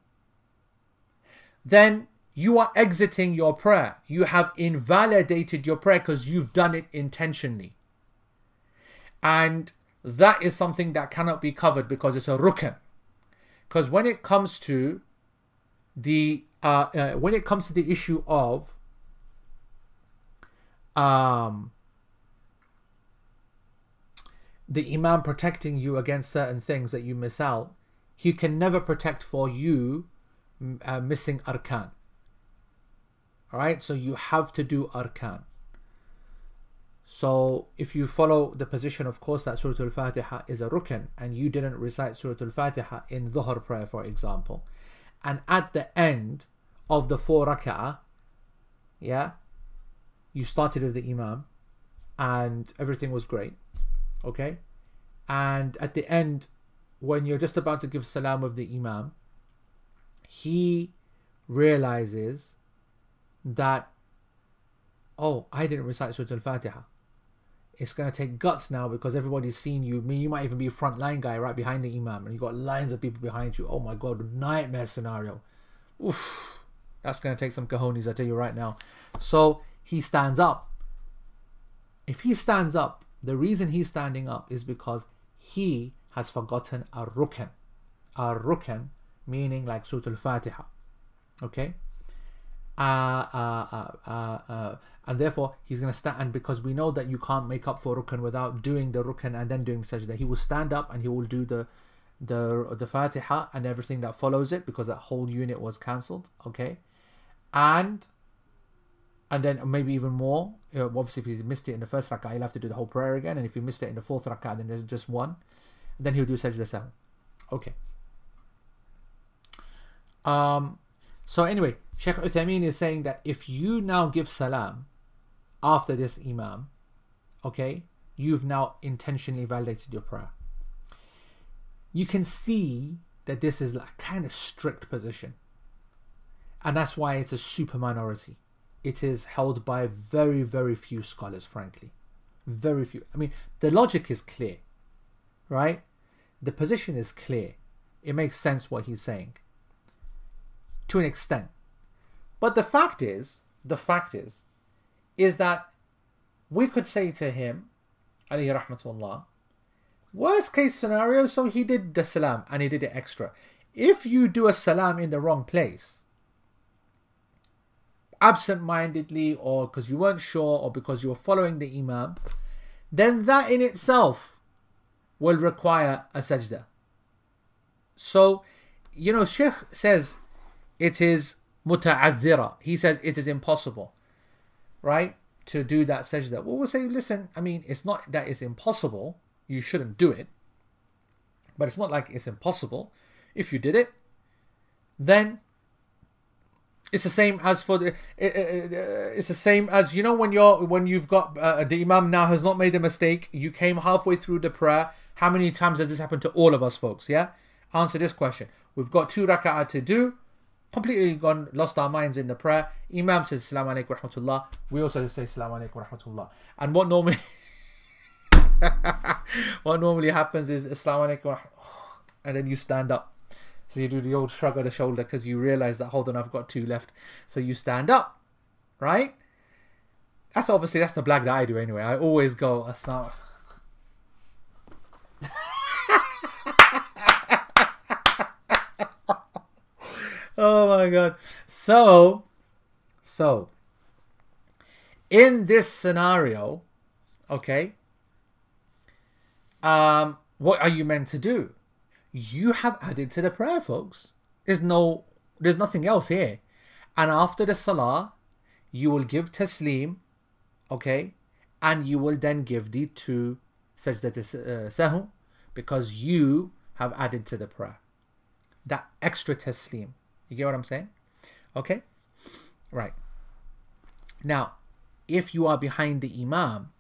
then you are exiting your prayer. You have invalidated your prayer because you've done it intentionally. And that is something that cannot be covered because it's a rukn. Because when it comes to the uh, uh, when it comes to the issue of um, the imam protecting you against certain things that you miss out, he can never protect for you uh, missing arkan. Alright, so you have to do arkan. So if you follow the position, of course, that Surah Al-Fatiha is a rukn and you didn't recite Surah Al-Fatiha in Dhuhr prayer, for example, and at the end of the four rak'ah, yeah, you started with the Imam and everything was great, okay? And at the end, when you're just about to give salam with the Imam, he realizes that, oh, I didn't recite Surah Al Fatiha. It's going to take guts now because everybody's seen you. I mean, you might even be a front line guy right behind the Imam and you've got lines of people behind you. Oh my God, nightmare scenario. Oof, that's going to take some cojones, I tell you right now. So he stands up. If he stands up, the reason he's standing up is because he has forgotten a rukn. A rukn meaning like Surah Al Fatiha. Okay? Uh, uh, uh, and therefore he's going to stand and because we know that you can't make up for rukn without doing the rukn and then doing sajda he will stand up and he will do the the the fatiha and everything that follows it because that whole unit was cancelled okay? And and then maybe even more obviously if he missed it in the first rak'ah he'll have to do the whole prayer again and if he missed it in the fourth rak'ah then there's just one then he'll do sajda 7 okay. Um so anyway Sheikh Uthaymeen is saying that if you now give salam after this imam, okay, you've now intentionally validated your prayer. You can see that this is like kind of strict position. And that's why it's a super minority. It is held by very, very few scholars, frankly. Very few. I mean, the logic is clear, right? The position is clear. It makes sense what he's saying to an extent. But the fact is, the fact is, is that we could say to him, alayhi rahmatullah, worst case scenario, so he did the salam and he did it extra. If you do a salam in the wrong place, absent mindedly, or because you weren't sure, or because you were following the Imam, then that in itself will require a sajda. So, you know, Sheikh says it is muta'adhira. He says it is impossible. Right? to do that sajda, well, we'll say, listen, I mean, it's not that it's impossible. You shouldn't do it. But it's not like it's impossible. If you did it, then it's the same as for the it's the same as you know when you're when you've got uh, the imam now has not made a mistake you came halfway through the prayer how many times has this happened to all of us folks yeah answer this question we've got two rak'ah to do completely gone lost our minds in the prayer imam says assalamu alaikum rahmatullah we also say assalamu alaikum rahmatullah and what normally what normally happens is assalamu alaikum and then you stand up so you do the old shrug of the shoulder because you realize that hold on, I've got two left. So you stand up, right? That's obviously that's the black that I do anyway. I always go aslam. Oh my god. So so in this scenario, okay, um, what are you meant to do? you have added to the prayer, folks. There's no, there's nothing else here. And after the salah, you will give taslim, okay, and you will then give the two sajdat uh, because you have added to the prayer. That extra taslim. You get what I'm saying? Okay? Right. Now, if you are behind the imam,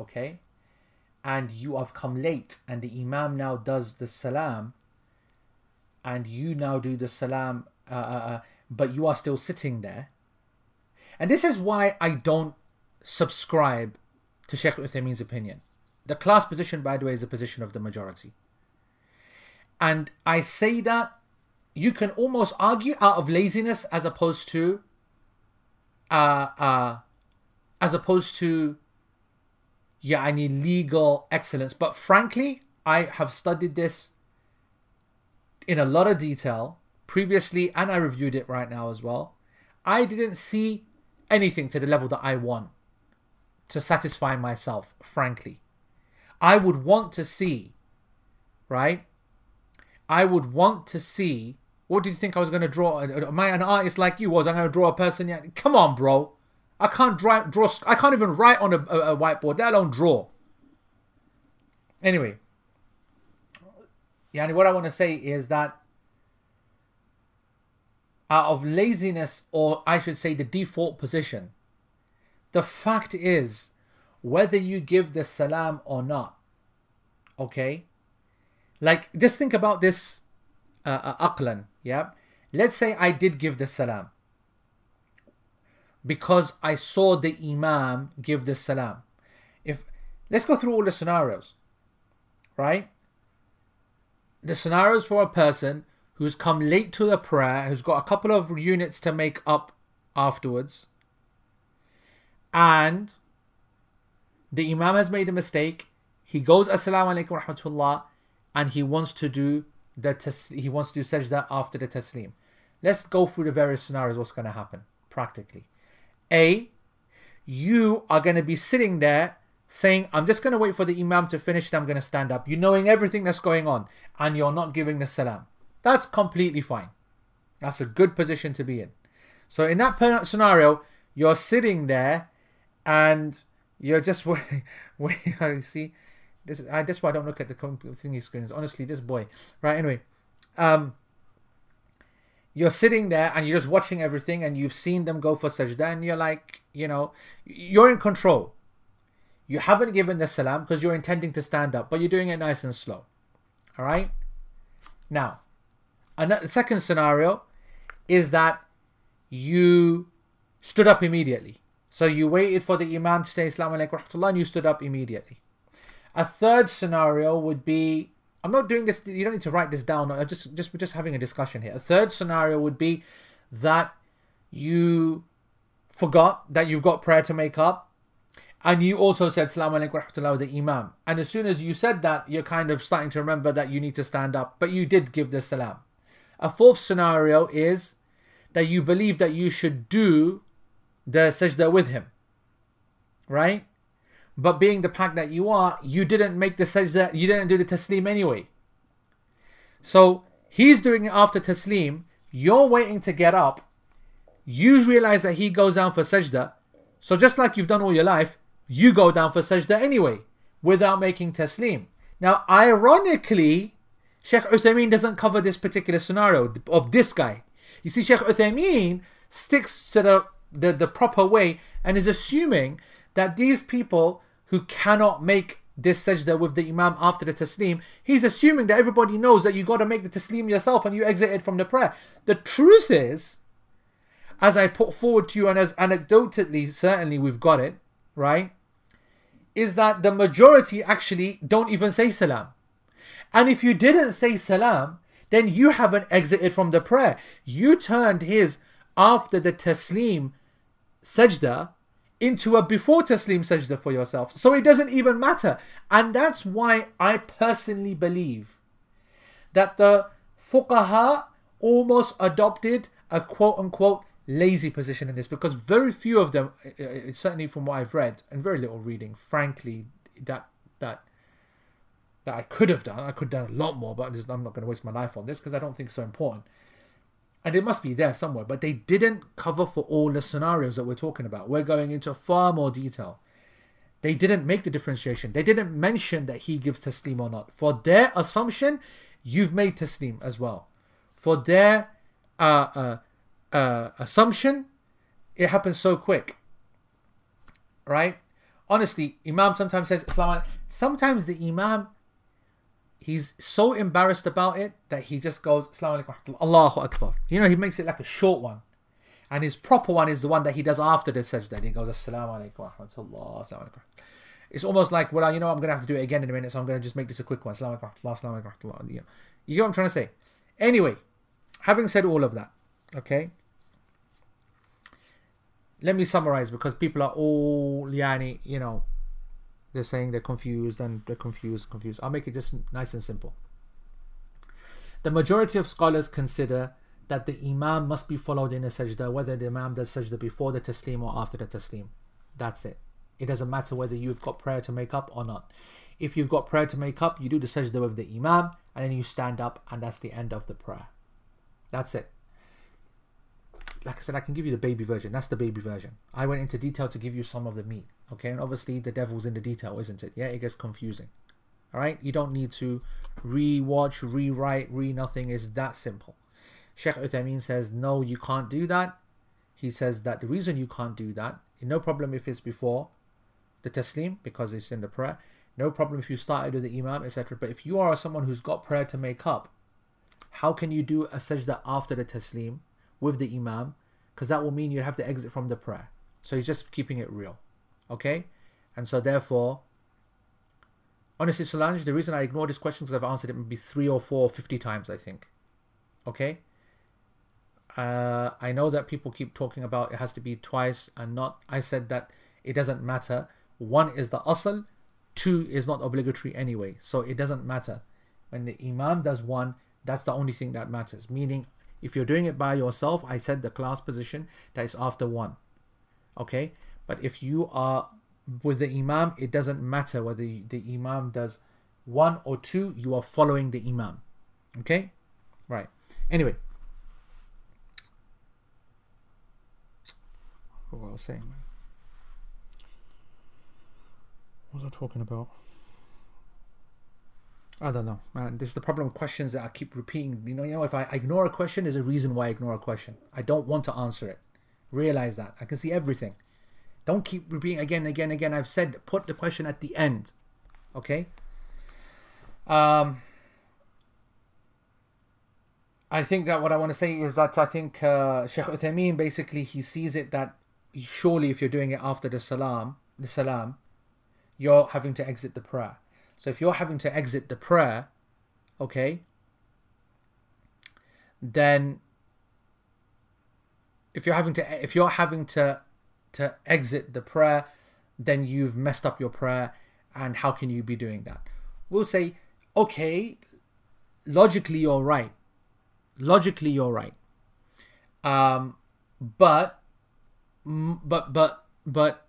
okay, and you have come late and the imam now does the salam and you now do the salam uh, uh, uh, but you are still sitting there and this is why i don't subscribe to Sheikh Uthaymeen's opinion the class position by the way is the position of the majority and i say that you can almost argue out of laziness as opposed to uh uh as opposed to yeah, I need legal excellence. But frankly, I have studied this in a lot of detail previously and I reviewed it right now as well. I didn't see anything to the level that I want to satisfy myself, frankly. I would want to see, right? I would want to see. What did you think I was going to draw? Am I an artist like you was? I'm going to draw a person. Come on, bro. I can't draw, draw I can't even write on a, a, a whiteboard, let alone draw. Anyway, yeah, what I want to say is that out of laziness, or I should say the default position, the fact is whether you give the salam or not, okay? Like, just think about this Uh, uh, aqlan, yeah? Let's say I did give the salam because I saw the Imam give the salam. If let's go through all the scenarios, right? The scenarios for a person who's come late to the prayer, who's got a couple of units to make up afterwards, and the Imam has made a mistake. He goes Assalamu alaikum rahmatullah, and he wants to do the tas- he wants to do sajda after the taslim. Let's go through the various scenarios. What's going to happen practically? A, you are going to be sitting there saying, I'm just going to wait for the Imam to finish and I'm going to stand up. You knowing everything that's going on and you're not giving the salam. That's completely fine. That's a good position to be in. So in that scenario, you're sitting there and you're just waiting. wait, see, this I, that's why I don't look at the thingy screens. Honestly, this boy. Right. Anyway, um, you're sitting there and you're just watching everything and you've seen them go for sajda and you're like, you know, you're in control. You haven't given the salam because you're intending to stand up, but you're doing it nice and slow. All right? Now, another second scenario is that you stood up immediately. So you waited for the imam to say Assalamu alaikum and you stood up immediately. A third scenario would be I'm not doing this. You don't need to write this down. I just just we're just having a discussion here. A third scenario would be that you forgot that you've got prayer to make up, and you also said Salaam alaikum rahmatullah the Imam. And as soon as you said that, you're kind of starting to remember that you need to stand up, but you did give the salam. A fourth scenario is that you believe that you should do the sajda with him, right? But being the pack that you are, you didn't make the sajda, you didn't do the taslim anyway. So he's doing it after taslim, you're waiting to get up, you realize that he goes down for sajda, So just like you've done all your life, you go down for sajda anyway, without making taslim. Now, ironically, Sheikh Uthaymeen doesn't cover this particular scenario of this guy. You see, Sheikh Uthaymeen sticks to the, the, the proper way and is assuming that these people who cannot make this sajda with the imam after the taslim, he's assuming that everybody knows that you got to make the taslim yourself and you exited from the prayer. The truth is, as I put forward to you, and as anecdotally, certainly we've got it, right? Is that the majority actually don't even say salam. And if you didn't say salam, then you haven't exited from the prayer. You turned his after the taslim sajda into a before taslim sajda for yourself. So it doesn't even matter. And that's why I personally believe that the fuqaha almost adopted a quote unquote lazy position in this because very few of them, uh, uh, certainly from what I've read and very little reading, frankly, that that that I could have done. I could have done a lot more, but I'm not going to waste my life on this because I don't think it's so important. And it must be there somewhere, but they didn't cover for all the scenarios that we're talking about. We're going into far more detail. They didn't make the differentiation. They didn't mention that he gives taslim or not. For their assumption, you've made taslim as well. For their uh, uh, uh, assumption, it happens so quick. Right? Honestly, Imam sometimes says Islam. Sometimes the Imam he's so embarrassed about it that he just goes Assalamu alaikum Allahu Akbar. You know, he makes it like a short one. And his proper one is the one that he does after the sajda. He goes Assalamu alaikum alaikum. It's almost like, well, you know, I'm going to have to do it again in a minute, so I'm going to just make this a quick one. Assalamu alaikum Assalamu alaikum You get what I'm trying to say? Anyway, having said all of that, okay, let me summarize because people are all, yani, you know, they're saying they're confused and they're confused, confused. I'll make it just nice and simple. The majority of scholars consider that the Imam must be followed in a sajda, whether the Imam does sajda before the taslim or after the taslim. That's it. It doesn't matter whether you've got prayer to make up or not. If you've got prayer to make up, you do the sajda with the Imam and then you stand up, and that's the end of the prayer. That's it like I said, I can give you the baby version. That's the baby version. I went into detail to give you some of the meat. Okay, and obviously the devil's in the detail, isn't it? Yeah, it gets confusing. All right, you don't need to re-watch, rewrite, re nothing. Is that simple? Sheikh Uthaymeen says no, you can't do that. He says that the reason you can't do that, no problem if it's before the taslim because it's in the prayer. No problem if you started with the imam, etc. But if you are someone who's got prayer to make up, how can you do a sajda after the taslim? With the imam because that will mean you have to exit from the prayer. So he's just keeping it real. Okay? And so therefore, honestly, Solange, the reason I ignore this question because I've answered it maybe three or four or 50 times, I think. Okay? Uh, I know that people keep talking about it has to be twice and not. I said that it doesn't matter. One is the asl, two is not obligatory anyway. So it doesn't matter. When the imam does one, that's the only thing that matters. Meaning, if you're doing it by yourself, I said the class position that is after one. Okay, but if you are with the imam, it doesn't matter whether the imam does one or two, you are following the imam. Okay, right. Anyway, what I saying. What was I talking about? I don't know, man. This is the problem with questions that I keep repeating. You know, you know, if I ignore a question, there's a reason why I ignore a question. I don't want to answer it. Realize that. I can see everything. Don't keep repeating again again again. I've said put the question at the end. Okay? Um I think that what I want to say is that I think uh, Sheikh Uthaymeen basically he sees it that surely if you're doing it after the salam, the salam, you're having to exit the prayer. So if you're having to exit the prayer, okay, then if you're having to if you're having to to exit the prayer, then you've messed up your prayer and how can you be doing that? We'll say, okay, logically you're right. Logically you're right. Um but but but but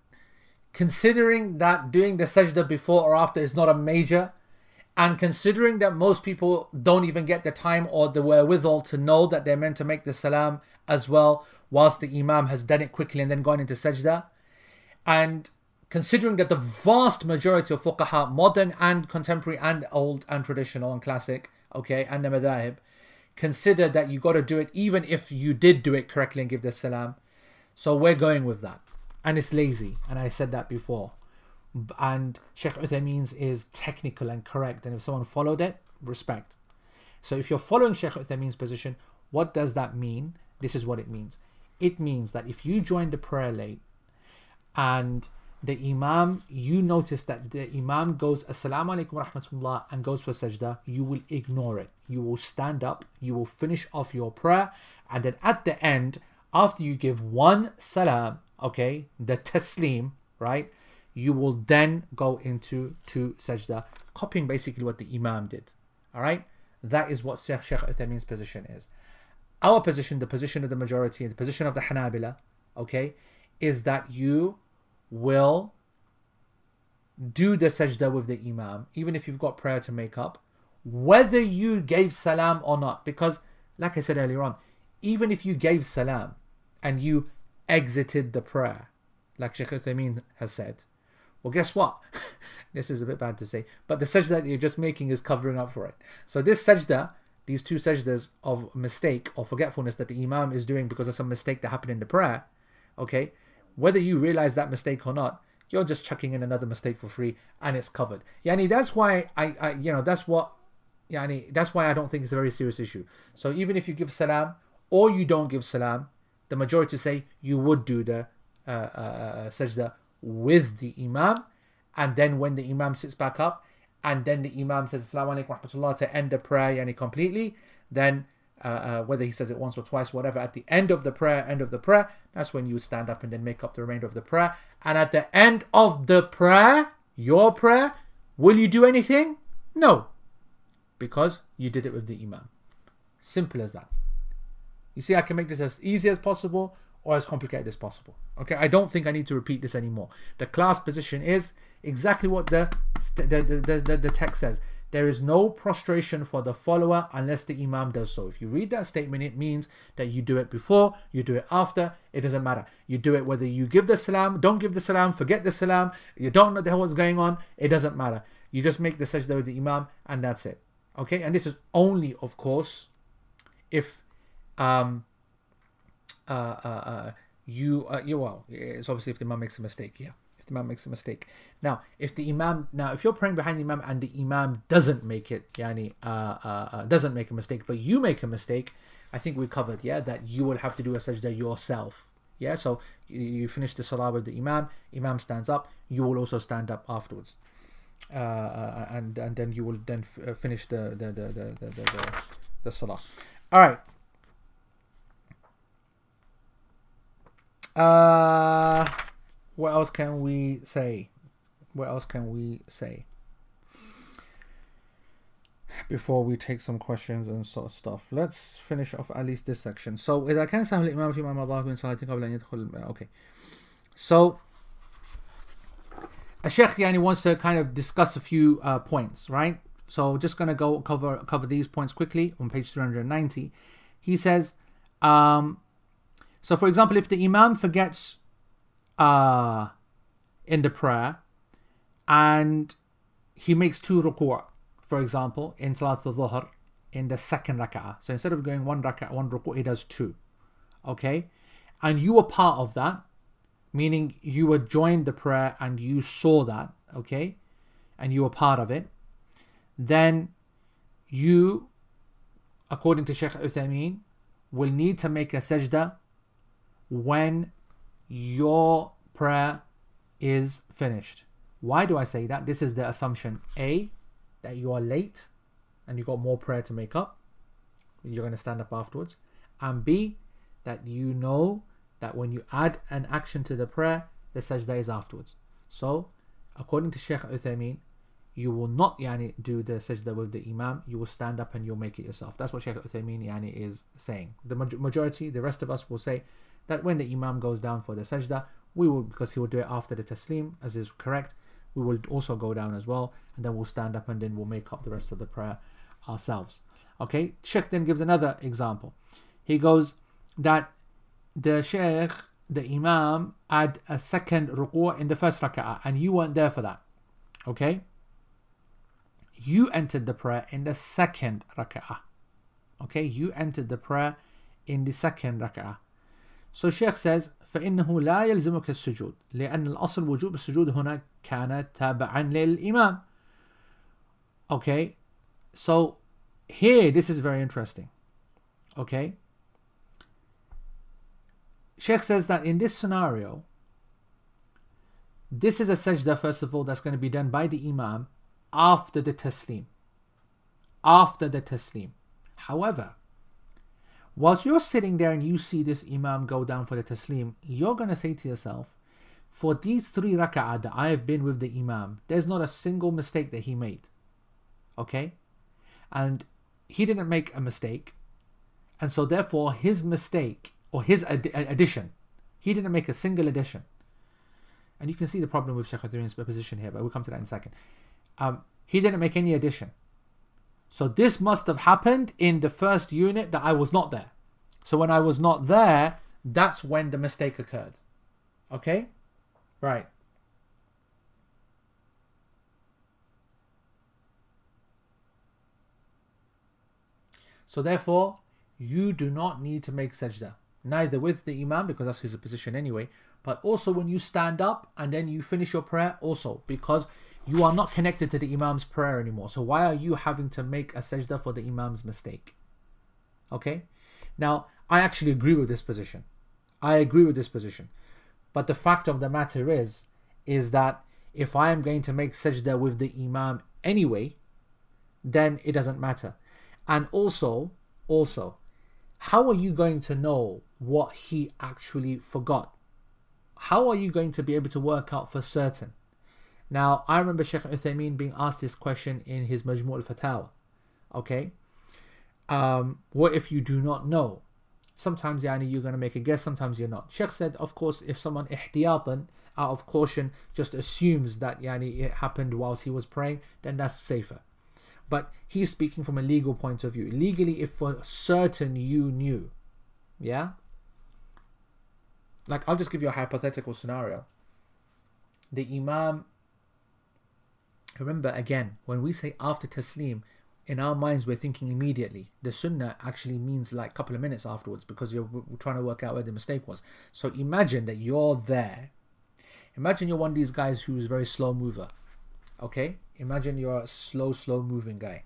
considering that doing the sajda before or after is not a major, and considering that most people don't even get the time or the wherewithal to know that they're meant to make the salam as well, whilst the imam has done it quickly and then gone into sajda, And considering that the vast majority of fuqaha, modern and contemporary and old and traditional and classic, okay, and the madhahib, consider that you got to do it even if you did do it correctly and give the salam. So we're going with that. And it's lazy. And I said that before. And Sheikh Uthaymeen's is technical and correct. And if someone followed it, respect. So if you're following Sheikh Uthaymeen's position, what does that mean? This is what it means. It means that if you join the prayer late and the Imam, you notice that the Imam goes Assalamu alaikum rahmatullah and goes for sajda, you will ignore it. You will stand up, you will finish off your prayer, and then at the end, after you give one salam, okay, the taslim, right, you will then go into two sajda, copying basically what the Imam did. All right, that is what Sheikh Sheikh Uthaymeen's position is. Our position, the position of the majority, and the position of the Hanabila, okay, is that you will do the sajda with the imam, even if you've got prayer to make up, whether you gave salam or not. Because, like I said earlier on, even if you gave salam and you exited the prayer, like Sheikh Uthaymeen has said, well, guess what? this is a bit bad to say, but the sajda that you're just making is covering up for it. So, this sajda, these two sajdas of mistake or forgetfulness that the imam is doing because of some mistake that happened in the prayer, okay, whether you realize that mistake or not, you're just chucking in another mistake for free and it's covered. Yani that's why I, I you know, that's what yani that's why I don't think it's a very serious issue. So even if you give salam or you don't give salam, the majority say you would do the uh, uh, uh, sajda with the imam, and then when the imam sits back up, and then the imam says Assalamu alaikum rahmatullah to end the prayer yani completely, then uh, uh, whether he says it once or twice, whatever, at the end of the prayer, end of the prayer, that's when you stand up and then make up the remainder of the prayer. And at the end of the prayer, your prayer, will you do anything? No, because you did it with the Imam. Simple as that. You see, I can make this as easy as possible or as complicated as possible. Okay, I don't think I need to repeat this anymore. The class position is exactly what the, the, the, the, the text says there is no prostration for the follower unless the imam does so. If you read that statement, it means that you do it before, you do it after, it doesn't matter. You do it whether you give the salam, don't give the salam, forget the salam, you don't know the hell what's going on, it doesn't matter. You just make the sajda with the imam and that's it. Okay, and this is only, of course, if um, uh, uh, uh, you, uh, you well, it's obviously if the imam makes a mistake, yeah If the imam makes a mistake. Now, if the imam, now if you're praying behind the imam and the imam doesn't make it, yani, uh, uh, uh, doesn't make a mistake, but you make a mistake, I think we covered, yeah, that you will have to do a sajda yourself. Yeah, so you, finish the salah with the imam, imam stands up, you will also stand up afterwards. Uh, uh and and then you will then uh, finish the the the the, the, the, the salah. All right. Uh what else can we say? What else can we say? Before we take some questions and sort of stuff, let's finish off at least this section. So, إذا كان سهل الإمام في ما مضاه من صلاة قبل أن يدخل okay. So, a sheikh yani wants to kind of discuss a few uh, points, right? So, just gonna go cover cover these points quickly on page 390. He says, um, so for example, if the imam forgets uh, in the prayer and he makes two ruku', for example, in Salat al-Dhuhr, in the second rak'ah. So instead of going one rak'ah, one ruku', he does two. Okay? And you were part of that, meaning you were joined the prayer and you saw that, okay? And you were part of it. Then you, according to Sheikh Uthaymeen, will need to make a sajda when your prayer is finished. Why do I say that? This is the assumption A, that you are late and you got more prayer to make up. You're going to stand up afterwards. And B, that you know that when you add an action to the prayer, the sajda is afterwards. So, according to Sheikh Uthaymeen, you will not yani, do the sajda with the imam, you will stand up and you'll make it yourself. That's what Sheikh Uthaymeen yani, is saying. The majority, the rest of us will say that when the Imam goes down for the sajda, we will, because he will do it after the taslim, as is correct, we will also go down as well, and then we'll stand up and then we'll make up the rest of the prayer ourselves. Okay, Sheikh then gives another example. He goes that the Sheikh the Imam add a second ruku' in the first rak'ah and you weren't there for that. Okay? You entered the prayer in the second rak'ah. Okay? You entered the prayer in the second rak'ah. So Sheikh says, فإنه لا يلزمك السجود لأن الأصل وجوب السجود هنا كان تابعا للإمام. Okay? So here, this is very interesting. Okay? Sheikh says that in this scenario, this is a sajda, first of all, that's going to be done by the Imam after the taslim. After the taslim. However, whilst you're sitting there and you see this Imam go down for the taslim, you're going to say to yourself, for these three rak'ah that I have been with the Imam, there's not a single mistake that he made. Okay? And he didn't make a mistake. And so, therefore, his mistake or his ad- addition, he didn't make a single addition. And you can see the problem with Uthaymeen's position here, but we'll come to that in a second. Um, he didn't make any addition. So this must have happened in the first unit that I was not there. So when I was not there, that's when the mistake occurred. Okay? Right. So therefore, you do not need to make sajda. Neither with the imam, because that's his position anyway, but also when you stand up and then you finish your prayer, also because you are not connected to the imam's prayer anymore. So why are you having to make a sajda for the imam's mistake? Okay? Now, I actually agree with this position. I agree with this position. But the fact of the matter is, is that if I am going to make sajda with the imam anyway, then it doesn't matter. And also, also, how are you going to know what he actually forgot? How are you going to be able to work out for certain? Now, I remember Sheikh Uthaymeen being asked this question in his Majmu' al-Fatawa. Okay? Um, what if you do not know? Sometimes yani, you're going to make a guess, sometimes you're not. Sheikh said, of course, if someone ihtiyatan, out of caution, just assumes that yani, it happened whilst he was praying, then that's safer. But he's speaking from a legal point of view. Legally, if for certain you knew, yeah? Like, I'll just give you a hypothetical scenario. The Imam, remember again, when we say after Taslim, in our minds we're thinking immediately. The Sunnah actually means like a couple of minutes afterwards because you're trying to work out where the mistake was. So imagine that you're there. Imagine you're one of these guys who's a very slow mover. Okay? Imagine you're a slow, slow moving guy.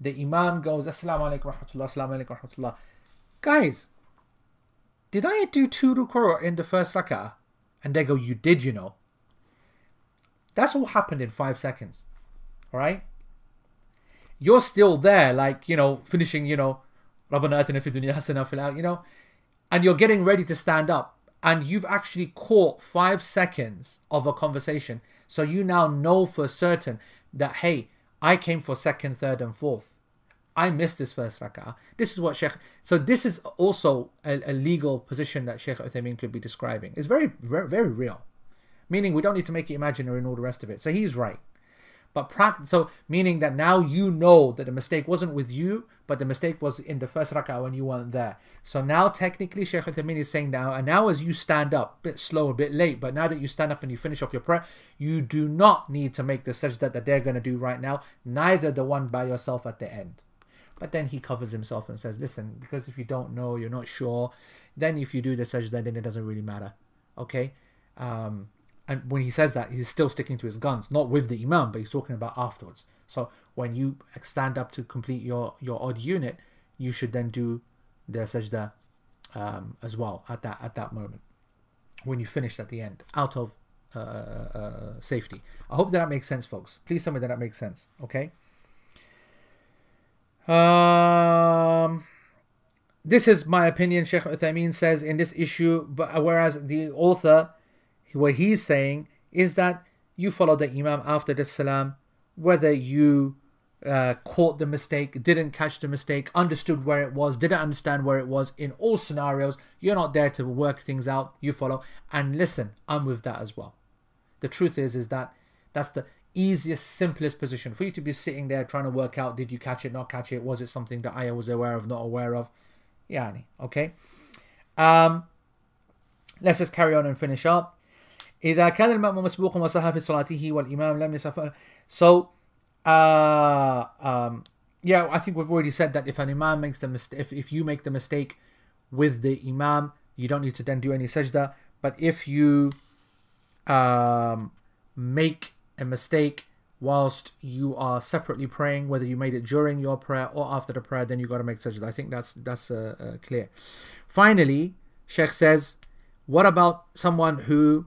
The Imam goes, Assalamu alaikum rahmatullah, Assalamu alaikum rahmatullah. Guys, did I do two ruku' in the first rak'ah? And they go, you did, you know. That's all happened in five seconds. Alright? You're still there, like, you know, finishing, you know, you know, and you're getting ready to stand up. And you've actually caught five seconds of a conversation. So you now know for certain that, hey, I came for second, third, and fourth. I missed this first rak'ah. This is what Sheikh. So this is also a, a legal position that Sheikh Uthaymeen could be describing. It's very, very, very real. Meaning we don't need to make it imaginary and all the rest of it. So he's right. But practice, so meaning that now you know that the mistake wasn't with you, but the mistake was in the first rak'ah when you weren't there. So now technically Shaykh Uthaymeen is saying now, and now as you stand up, a bit slow, a bit late, but now that you stand up and you finish off your prayer, you do not need to make the sajda that they're going to do right now, neither the one by yourself at the end. But then he covers himself and says, listen, because if you don't know, you're not sure, then if you do the sajda, then it doesn't really matter. Okay? Um, and when he says that, he's still sticking to his guns, not with the imam, but he's talking about afterwards. So when you stand up to complete your your odd unit, you should then do the sajda um, as well at that at that moment when you finish at the end out of uh, uh, safety. I hope that, that makes sense, folks. Please tell me that that makes sense. Okay. Um, this is my opinion. Sheikh Uthaymeen says in this issue, but whereas the author what he's saying is that you follow the Imam after the Salam, whether you uh, caught the mistake, didn't catch the mistake, understood where it was, didn't understand where it was. In all scenarios, you're not there to work things out. You follow and listen. I'm with that as well. The truth is, is that that's the easiest, simplest position for you to be sitting there trying to work out: did you catch it, not catch it? Was it something that I was aware of, not aware of? Yeah, okay. Um, Let's just carry on and finish up. إذا كان المأموم مسبوق وصح في صلاته والإمام لم يصف So, uh, um, yeah, I think we've already said that if an imam makes the mistake, if, if you make the mistake with the imam, you don't need to then do any sajda. But if you um, make a mistake whilst you are separately praying, whether you made it during your prayer or after the prayer, then you got to make sajda. I think that's that's uh, uh, clear. Finally, Sheikh says, what about someone who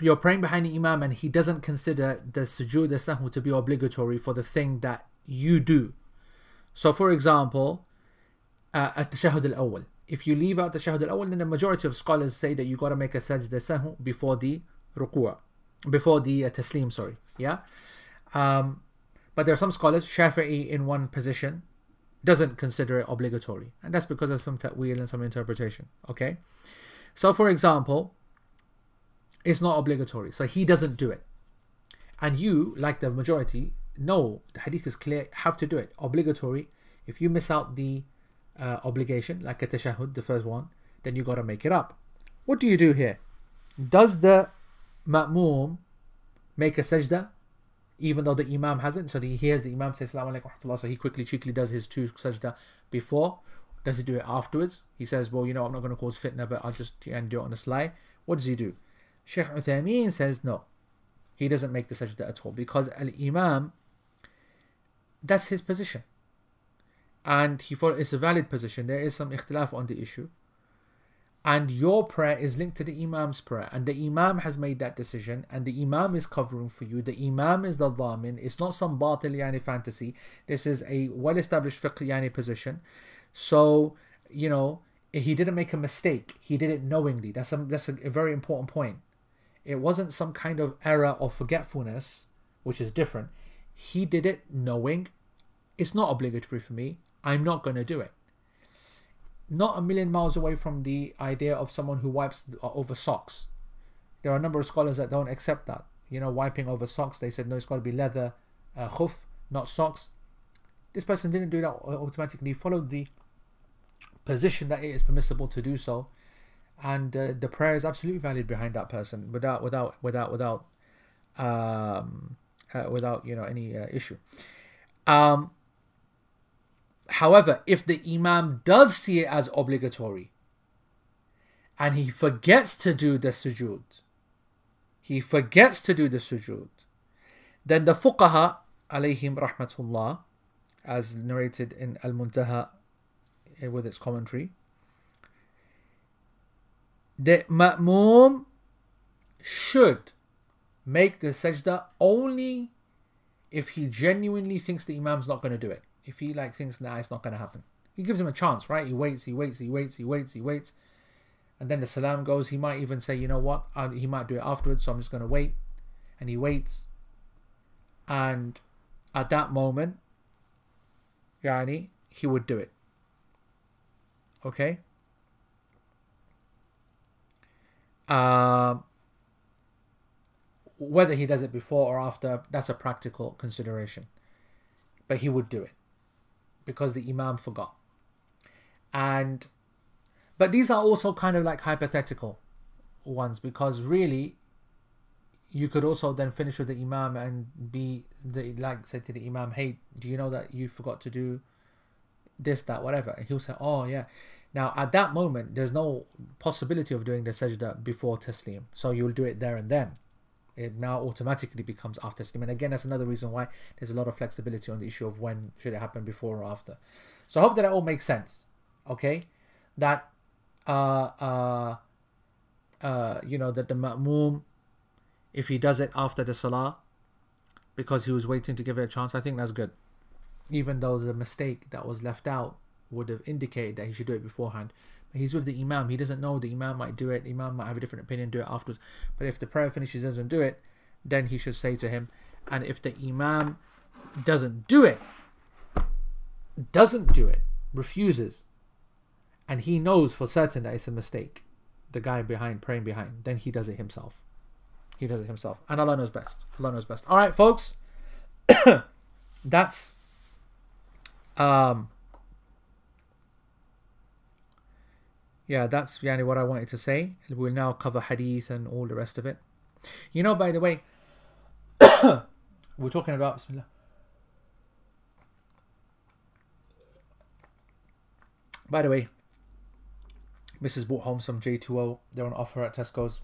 you're praying behind the imam and he doesn't consider the sujood sahwi to be obligatory for the thing that you do. So, for example, uh, at the shahud al-awwal, if you leave out the shahud al-awwal, then the majority of scholars say that you got to make a sajda sahwi before the ruku', before the uh, taslim, sorry, yeah. Um, but there are some scholars, Shafi'i in one position, doesn't consider it obligatory, and that's because of some ta'wil and some interpretation. Okay, so for example, it's not obligatory, so he doesn't do it, and you, like the majority, know the hadith is clear, have to do it. Obligatory. If you miss out the uh, obligation, like a tashahud, the first one, then you got to make it up. What do you do here? Does the ma'mum make a sajda even though the imam hasn't. So he hears the imam say Assalamu alaikum so he quickly, cheekily does his two sajda before. Does he do it afterwards? He says, well, you know, I'm not going to cause fitna, but I'll just and do it on the sly. What does he do? Sheikh Uthaymeen says no. He doesn't make the sajda at all because al-imam, that's his position. And he thought it's a valid position. There is some ikhtilaf on the issue. And your prayer is linked to the imam's prayer. And the imam has made that decision. And the imam is covering for you. The imam is the dhamin. It's not some batil yani fantasy. This is a well established fiqh yani position. So you know he didn't make a mistake. He did it knowingly. That's a, that's a very important point it wasn't some kind of error or forgetfulness which is different he did it knowing it's not obligatory for me i'm not going to do it not a million miles away from the idea of someone who wipes over socks. There are a number of scholars that don't accept that. You know, wiping over socks, they said no, it's got to be leather, uh, not socks. This person didn't do that automatically. Followed the position that it is permissible to do so, and uh, the prayer is absolutely valid behind that person without without without without um, uh, without you know any uh, issue. Um, However, if the Imam does see it as obligatory and he forgets to do the sujood, he forgets to do the sujood, then the fuqaha, alayhim rahmatullah, as narrated in Al Muntaha eh, with its commentary, the ma'mum should make the sajda only if he genuinely thinks the imam's not going to do it. If he like thinks nah it's not going to happen. He gives him a chance right? He waits he waits he waits he waits he waits. And then the salam goes. He might even say you know what? I, he might do it afterwards so i'm just going to wait. And he waits. And at that moment yani he would do it. Okay um whether he does it before or after that's a practical consideration but he would do it because the imam forgot. And but these are also kind of like hypothetical ones because really you could also then finish with the imam and be the like say to the imam, hey, do you know that you forgot to do this, that, whatever? And he'll say, oh yeah. Now at that moment, there's no possibility of doing the sajda before taslim, so you'll do it there and then it now automatically becomes after taslim. And again, that's another reason why there's a lot of flexibility on the issue of when should it happen before or after. So I hope that, that all makes sense. Okay, that uh uh uh you know that the ma'mum, if he does it after the salah, because he was waiting to give it a chance, I think that's good. Even though the mistake that was left out would have indicated that he should do it beforehand. But He's with the Imam. He doesn't know the Imam might do it. The Imam might have a different opinion, do it afterwards. But if the prayer finishes doesn't do it, then he should say to him, and if the Imam doesn't do it, doesn't do it, refuses, and he knows for certain that it's a mistake, the guy behind praying behind, then he does it himself. He does it himself. And Allah knows best. Allah knows best. Alright, folks. That's um yeah, that's yani what I wanted to say. We'll now cover hadith and all the rest of it. You know, by the way, we're talking about Bismillah. By the way, Mrs. brought home some J2O. They're on offer at Tesco's.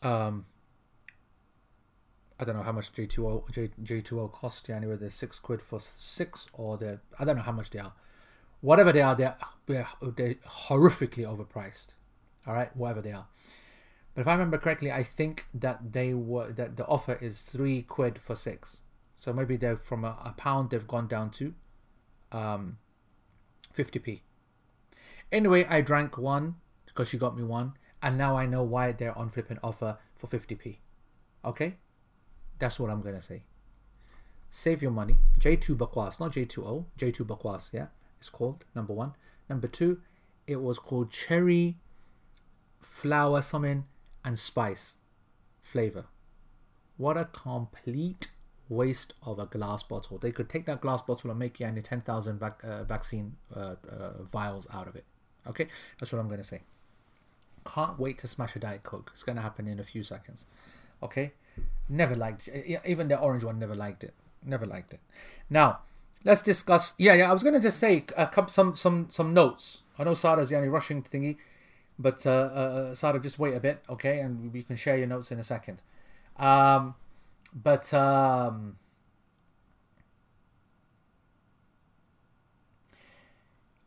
Um, I don't know how much J2O J, J2O cost. Yeah, anyway, they're six quid for six, or they're I don't know how much they are. Whatever they are, they're they're, they're horrifically overpriced. All right, whatever they are. But if I remember correctly, I think that they were that the offer is three quid for six. So maybe they're from a, a pound they've gone down to um 50p. Anyway, I drank one because she got me one, and now I know why they're on flipping offer for 50p. Okay? That's what I'm gonna say. Save your money. J2 Bakwas, not J2O, J2 Bakwas, yeah? It's called number one. Number two, it was called cherry flower something and spice flavor. What a complete waste of a glass bottle. They could take that glass bottle and make you any 10,000 vac- uh, vaccine uh, uh, vials out of it. Okay, that's what I'm going to say. Can't wait to smash a Diet Coke. It's going to happen in a few seconds. Okay, never liked even the orange one. Never liked it. Never liked it. Now let's discuss. Yeah, yeah. I was going to just say couple, some some some notes. I know Sarah's the only rushing thingy, but uh, uh, just wait a bit, okay, and we can share your notes in a second. Um, but um,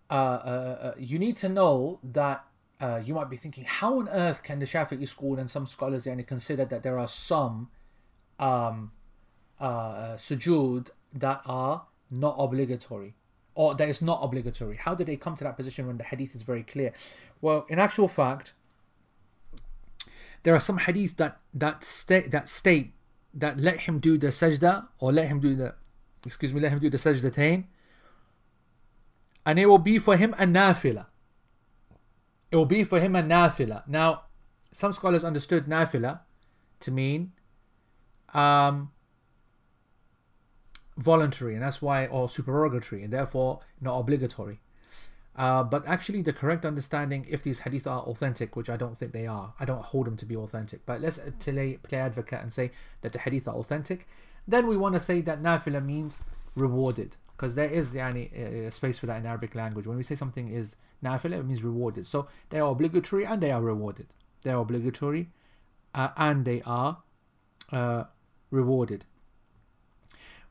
uh, uh, uh, you need to know that uh, you might be thinking, how on earth can the Shafi'i school and some scholars only consider that there are some um, uh, sujood that are not obligatory? Or that is not obligatory. How did they come to that position when the hadith is very clear? Well, in actual fact, there are some hadith that that state that state that let him do the sajda or let him do the excuse me, let him do the sajdatain, and it will be for him a nafila. It will be for him a nafila. Now, some scholars understood nafila to mean um, voluntary, and that's why, or supererogatory, and therefore not obligatory. Uh, but actually, the correct understanding, if these hadith are authentic, which I don't think they are, I don't hold them to be authentic, but let's play, play advocate and say that the hadith are authentic, then we want to say that nafila means rewarded, because there is yani, space for that in Arabic language. When we say something is nafila, it means rewarded. So they are obligatory and they are rewarded. They are obligatory uh, and they are uh, rewarded.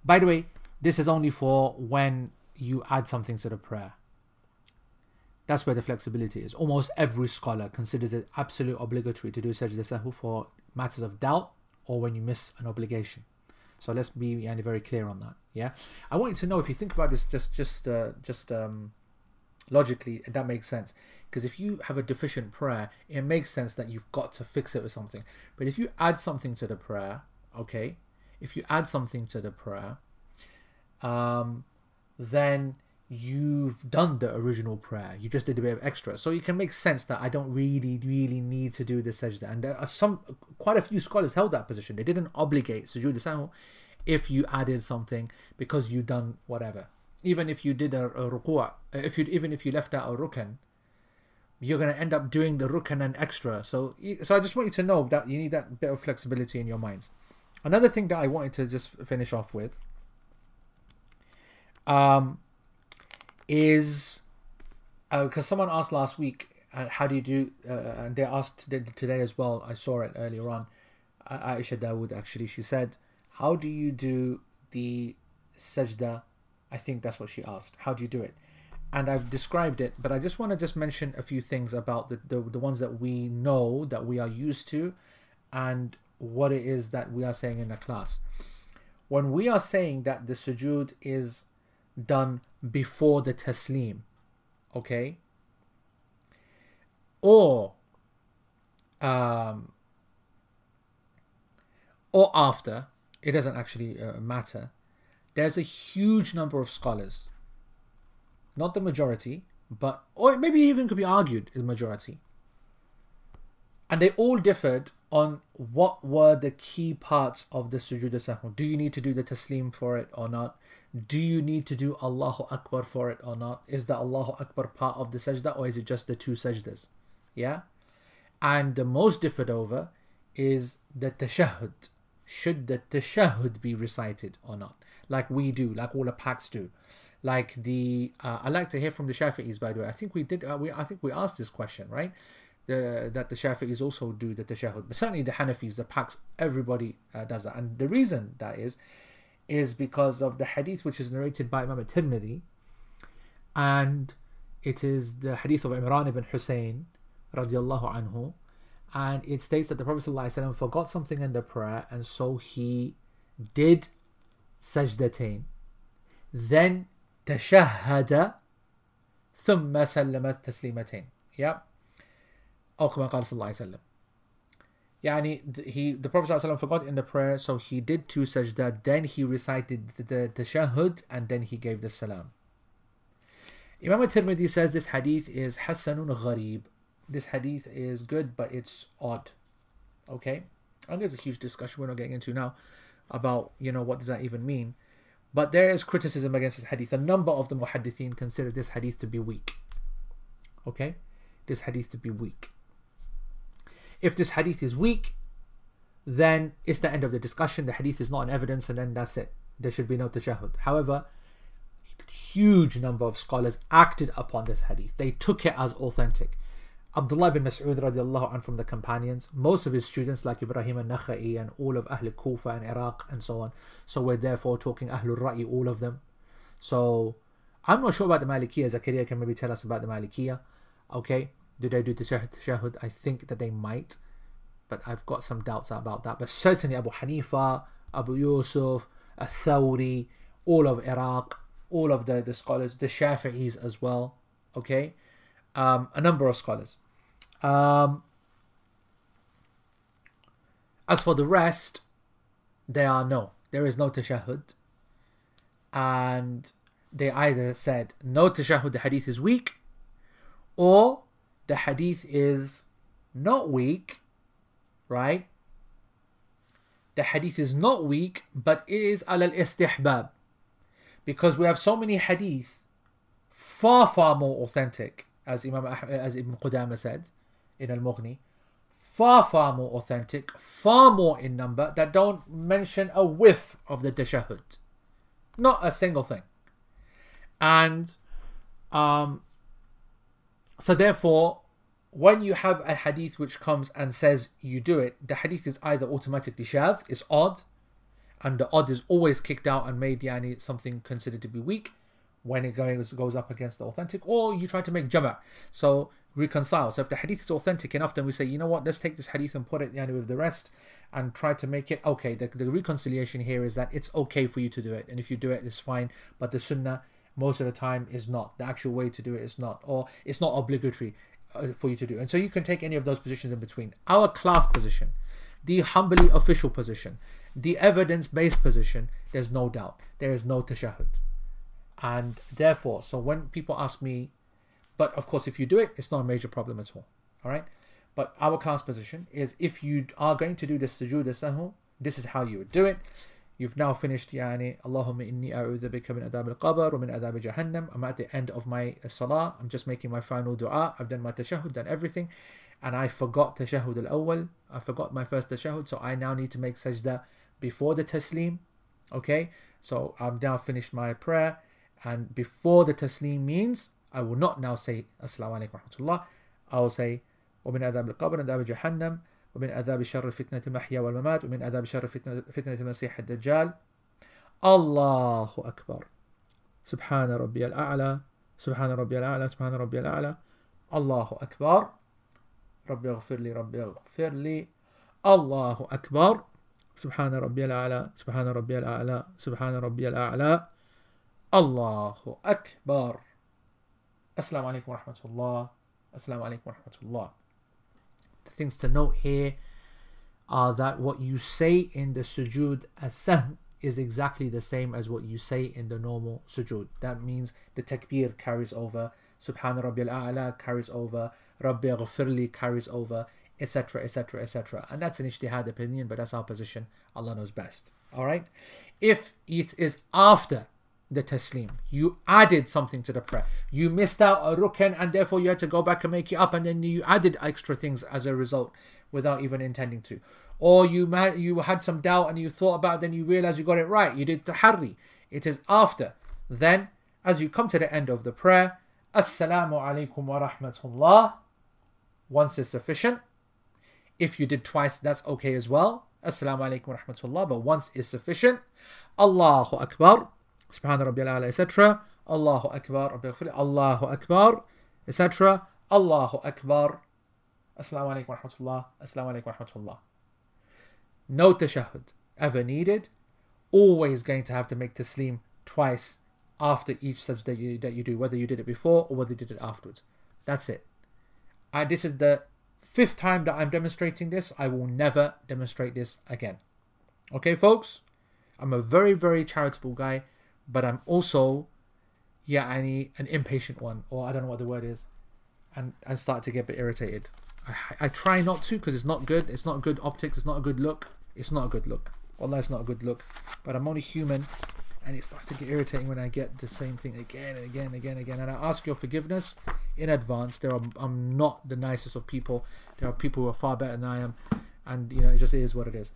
By the way, this is only for when you add something to the prayer. That's where the flexibility is. Almost every scholar considers it absolute obligatory to do sajda sahwi for matters of doubt or when you miss an obligation. So let's be very clear on that. Yeah, I want you to know if you think about this, just just uh, just um, logically, that makes sense. Because if you have a deficient prayer, it makes sense that you've got to fix it with something. But if you add something to the prayer, okay, if you add something to the prayer, um, then you've done the original prayer. You just did a bit of extra. So it can make sense that I don't really, really need to do the sajda. And there are some, quite a few scholars held that position. They didn't obligate sujood sahu if you added something because you done whatever. Even if you did a, a ruku', if you even if you left out a rukan, you're going to end up doing the rukan and extra. So, so I just want you to know that you need that bit of flexibility in your minds. Another thing that I wanted to just finish off with um, is because uh, someone asked last week, uh, how do you do? Uh, and they asked today as well. I saw it earlier on. Aisha Dawood actually, she said, "How do you do the sajda?" I think that's what she asked. How do you do it? And I've described it, but I just want to just mention a few things about the, the the ones that we know that we are used to, and what it is that we are saying in the class. When we are saying that the sujood is done before the taslim, okay, or um, or after, it doesn't actually uh, matter. There's a huge number of scholars, not the majority, but or maybe even could be argued the majority, and they all differed on what were the key parts of the sujood sahwi. Do you need to do the taslim for it or not? do you need to do Allahu Akbar for it or not? Is the Allahu Akbar part of the sajda or is it just the two sajdas? Yeah? And the most differed over is the tashahhud. Should the tashahhud be recited or not? Like we do, like all the Paks do. Like the, uh, I like to hear from the Shafi'is by the way. I think we did, uh, we I think we asked this question, right? The, that the Shafi'is also do the tashahhud. But certainly the Hanafis, the packs, everybody uh, does that. And the reason that is, is because of the hadith which is narrated by Imam al-Tirmidhi and it is the hadith of Imran ibn Hussein radiallahu anhu and it states that the Prophet ﷺ forgot something in the prayer and so he did sajdatain then tashahhada ثم سلم تسليمتين yeah أو كما قال صلى الله عليه وسلم يعني he the Prophet ﷺ forgot in the prayer, so he did two sajda, then he recited the, the, the shahud, and then he gave the salam. Imam al-Tirmidhi says this hadith is hasanun gharib. This hadith is good, but it's odd. Okay? And there's a huge discussion we're not getting into now about, you know, what does that even mean. But there is criticism against this hadith. A number of the muhaddithin consider this hadith to be weak. Okay? This hadith to be weak. If this hadith is weak, then it's the end of the discussion. The hadith is not an evidence, and then that's it. There should be no tashahud. However, huge number of scholars acted upon this hadith. They took it as authentic. Abdullah bin Mas'ud radiallahu anh from the companions, most of his students like Ibrahim al-Nakhai and all of Ahl Kufa and Iraq and so on. So we're therefore talking Ahlul Ra'i, all of them. So I'm not sure about the Malikiya. Zakaria can maybe tell us about the Malikiya. Okay, do they do the tashahud? I think that they might, but I've got some doubts about that. But certainly Abu Hanifa, Abu Yusuf, Athawri, all of Iraq, all of the, the scholars, the Shafi'is as well. Okay, um, a number of scholars. Um, as for the rest, there are no. There is no tashahud. And they either said no tashahud, the hadith is weak, or the hadith is not weak, right? The hadith is not weak, but it is al istihbab. Because we have so many hadith far, far more authentic, as Imam as Ibn Qudama said in Al Mughni, far, far more authentic, far more in number, that don't mention a whiff of the tashahud. Not a single thing. And um, so therefore, when you have a hadith which comes and says you do it, the hadith is either automatically shadh, is odd, and the odd is always kicked out and made yani something considered to be weak when it goes goes up against the authentic, or you try to make jama. So reconcile. So if the hadith is authentic enough, then we say, you know what, let's take this hadith and put it yani, with the rest and try to make it okay. The, the reconciliation here is that it's okay for you to do it, and if you do it, it's fine. But the sunnah most of the time is not. The actual way to do it is not, or it's not obligatory uh, for you to do. And so you can take any of those positions in between. Our class position, the Hanbali official position, the evidence based position, there's no doubt. There is no tashahud. And therefore, so when people ask me, but of course, if you do it, it's not a major problem at all. All right. But our class position is if you are going to do the sujood sahu, this is how you would do it. You've now finished يعني اللهم إني أعوذ بك من عذاب القبر ومن عذاب جهنم. I'm at the end of my salah. I'm just making my final dua. I've done my tashahud, done everything. And I forgot tashahud al-awwal. I forgot my first tashahud. So I now need to make sajda before the taslim. Okay. So I've now finished my prayer. And before the taslim means I will not now say Assalamu alaikum rahmatullah. I will say ومن عذاب القبر عذاب جهنم ومن عذاب شر فتنة المحيا والممات ومن عذاب شر فتنة, فتنة المسيح الدجال. الله أكبر. سبحان ربي الأعلى سبحان ربي الأعلى سبحان ربي الأعلى. الله أكبر. ربي اغفر لي ربي اغفر لي. الله أكبر. سبحان ربي الأعلى سبحان ربي الأعلى سبحان ربي الأعلى. الله أكبر. السلام عليكم ورحمة الله. السلام عليكم ورحمة الله. The things to note here are that what you say in the sujood as is exactly the same as what you say in the normal sujood. That means the takbir carries over, Subhana Rabbi al-A'la carries over, Rabbi ghafirli carries over, etc., etc., etc. And that's an ijtihad opinion, but that's our position. Allah knows best. All right. If it is after the taslim. You added something to the prayer. You missed out a rukn and therefore you had to go back and make it up and then you added extra things as a result without even intending to. Or you you had some doubt and you thought about it, then you realized you got it right. You did tahari. It is after. Then, as you come to the end of the prayer, Assalamu alaikum wa rahmatullah. Once is sufficient. If you did twice, that's okay as well. Assalamu alaikum wa rahmatullah. But once is sufficient. Allahu Akbar. Subhana Rabbil Ala, etc. Allahu Akbar, Rabbi Khfir, Allahu Akbar, etc. Allahu Akbar. Assalamu alaikum wa rahmatullah. Assalamu alaikum wa rahmatullah. No tashahud ever needed. Always going to have to make taslim twice after each sajda that you, that you do, whether you did it before or whether you did it afterwards. That's it. And this is the fifth time that I'm demonstrating this. I will never demonstrate this again. Okay, folks? I'm a very, very charitable guy but I'm also, yeah, I need an impatient one, or I don't know what the word is, and I start to get a bit irritated. I, I try not to because it's not good. It's not good optics. It's not a good look. It's not a good look. Although it's not a good look, but I'm only human, and it starts to get irritating when I get the same thing again and again and again and again. And I ask your forgiveness in advance. There are I'm not the nicest of people. There are people who are far better than I am, and you know it just is what it is.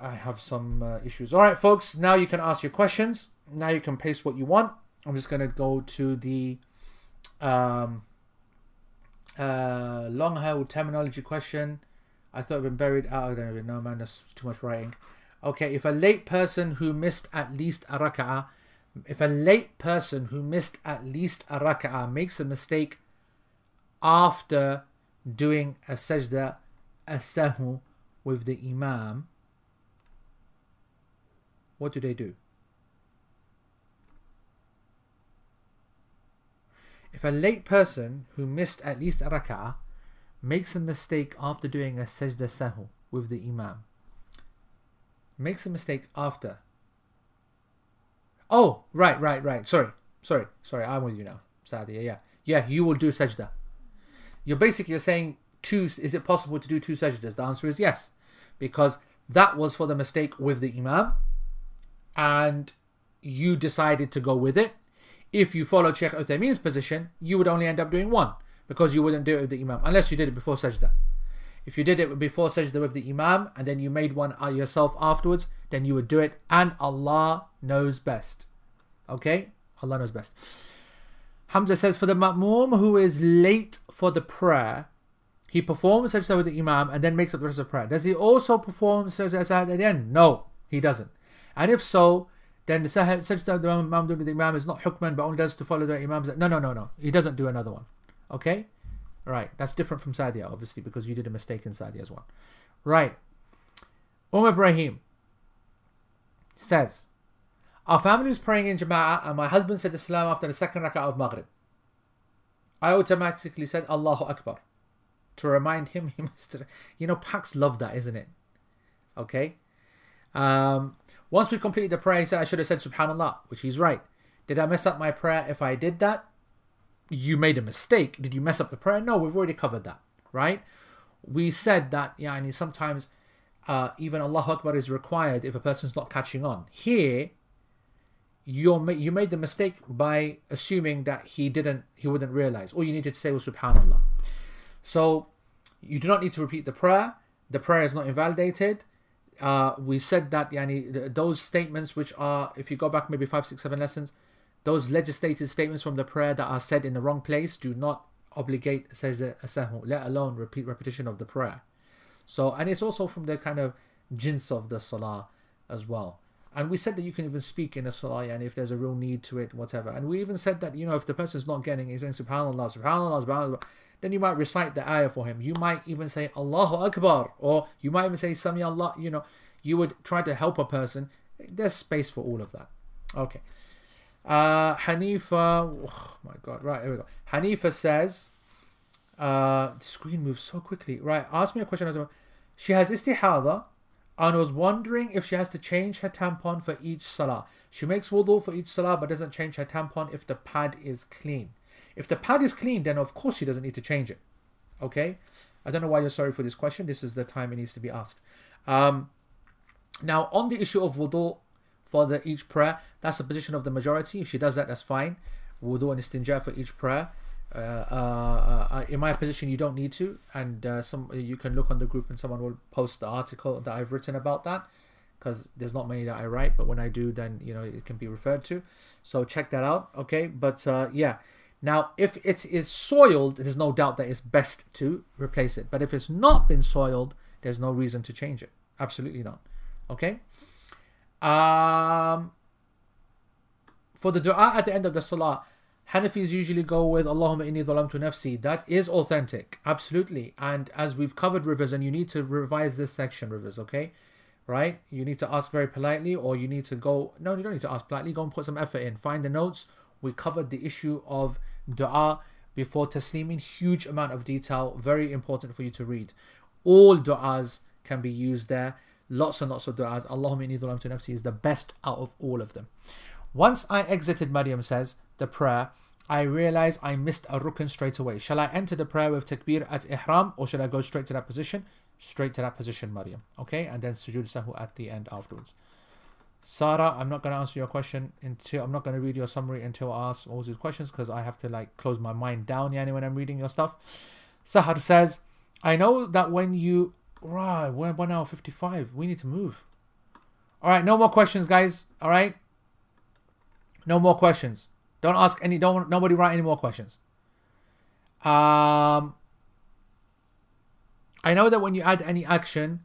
I have some uh, issues. All right, folks, now you can ask your questions. Now you can paste what you want. I'm just going to go to the um, uh, long held terminology question. I thought had been buried. Oh, I don't even know, man. That's too much writing. Okay, if a late person who missed at least a raka'ah, if a late person who missed at least a raka'ah makes a mistake after doing a sajda, a sahu with the imam, what do they do? If a late person who missed at least a rak'ah makes a mistake after doing a sajda sahu with the imam, makes a mistake after. Oh, right, right, right. Sorry, sorry, sorry. I'm with you now, Sadia. Yeah, yeah. You will do sajda. You're basically you're saying two. Is it possible to do two sajdas? The answer is yes, because that was for the mistake with the imam, and you decided to go with it. If you followed Sheikh Uthaymeen's position, you would only end up doing one because you wouldn't do it with the Imam unless you did it before Sajda. If you did it before Sajda with the Imam and then you made one uh, yourself afterwards, then you would do it and Allah knows best. Okay? Allah knows best. Hamza says, for the Ma'mum who is late for the prayer, he performs Sajda with the Imam and then makes up the rest of the prayer. Does he also perform Sajda at the end? No, he doesn't. And if so, then the sajda the Imam doing the Imam is not hukman but only does to follow the Imam's. No, no, no, no. He doesn't do another one. Okay? Right. That's different from Sadia, obviously, because you did a mistake in Sadia as well. Right. Um Ibrahim says, Our family was praying in Jama'ah and my husband said the salam after the second rak'ah of Maghrib. I automatically said Allahu Akbar to remind him he must. You know, Paks love that, isn't it? Okay. Um, once we completed the prayer, he said I should have said Subhanallah, which he's right. Did I mess up my prayer if I did that? You made a mistake. Did you mess up the prayer? No, we've already covered that, right? We said that, yeah, and sometimes uh, even Allah Akbar is required if a person's not catching on. Here, you you made the mistake by assuming that he didn't, he wouldn't realize. All you needed to say was Subhanallah. So you do not need to repeat the prayer. The prayer is not invalidated uh, we said that yani, those statements which are, if you go back maybe five, six, seven lessons, those legislated statements from the prayer that are said in the wrong place do not obligate let alone repeat repetition of the prayer. So, and it's also from the kind of jins of the salah as well. And we said that you can even speak in a salah and if there's a real need to it, whatever. And we even said that, you know, if the person's not getting it, he's saying subhanallah, subhanallah, subhanallah, then you might recite the ayah for him. You might even say Allahu Akbar, or you might even say Sami Allah. You know, you would try to help a person. There's space for all of that. Okay. Uh, Hanifa, oh my God, right, here we go. Hanifa says, uh, the screen moves so quickly. Right, ask me a question. She has istihada and was wondering if she has to change her tampon for each salah. She makes wudu for each salah but doesn't change her tampon if the pad is clean. If the pad is clean, then of course she doesn't need to change it. Okay? I don't know why you're sorry for this question. This is the time it needs to be asked. Um, now, on the issue of wudu for the each prayer. That's the position of the majority. If she does that, that's fine. Wudu and istinja for each prayer. Uh, uh, uh, in my position, you don't need to, and uh, some you can look on the group and someone will post the article that I've written about that because there's not many that I write, but when I do, then you know it can be referred to. So check that out, okay? But uh, yeah, now if it is soiled, there's no doubt that it's best to replace it. But if it's not been soiled, there's no reason to change it. Absolutely not. Okay. Um, for the dua at the end of the salah, Hanafis usually go with Allahumma inni dhalamtu nafsi. That is authentic, absolutely. And as we've covered rivers, and you need to revise this section, rivers, okay? Right? You need to ask very politely, or you need to go. No, you don't need to ask politely. Go and put some effort in. Find the notes. We covered the issue of dua before taslim in huge amount of detail. Very important for you to read. All du'as can be used there. Lots and lots of du'as. Allahumma inni dhalamtu nafsi is the best out of all of them. Once I exited, Maryam says, the prayer, I realized I missed a rukun straight away. Shall I enter the prayer with takbir at ihram or should I go straight to that position? Straight to that position, Maryam. Okay, and then sujood sahu at the end afterwards. Sarah, I'm not going to answer your question until I'm not going to read your summary until I ask all these questions because I have to like close my mind down, yani, when I'm reading your stuff. Sahar says, I know that when you right, we're one hour fifty five. We need to move. All right, no more questions, guys. All right, no more questions. Don't ask any. Don't nobody write any more questions. Um, I know that when you add any action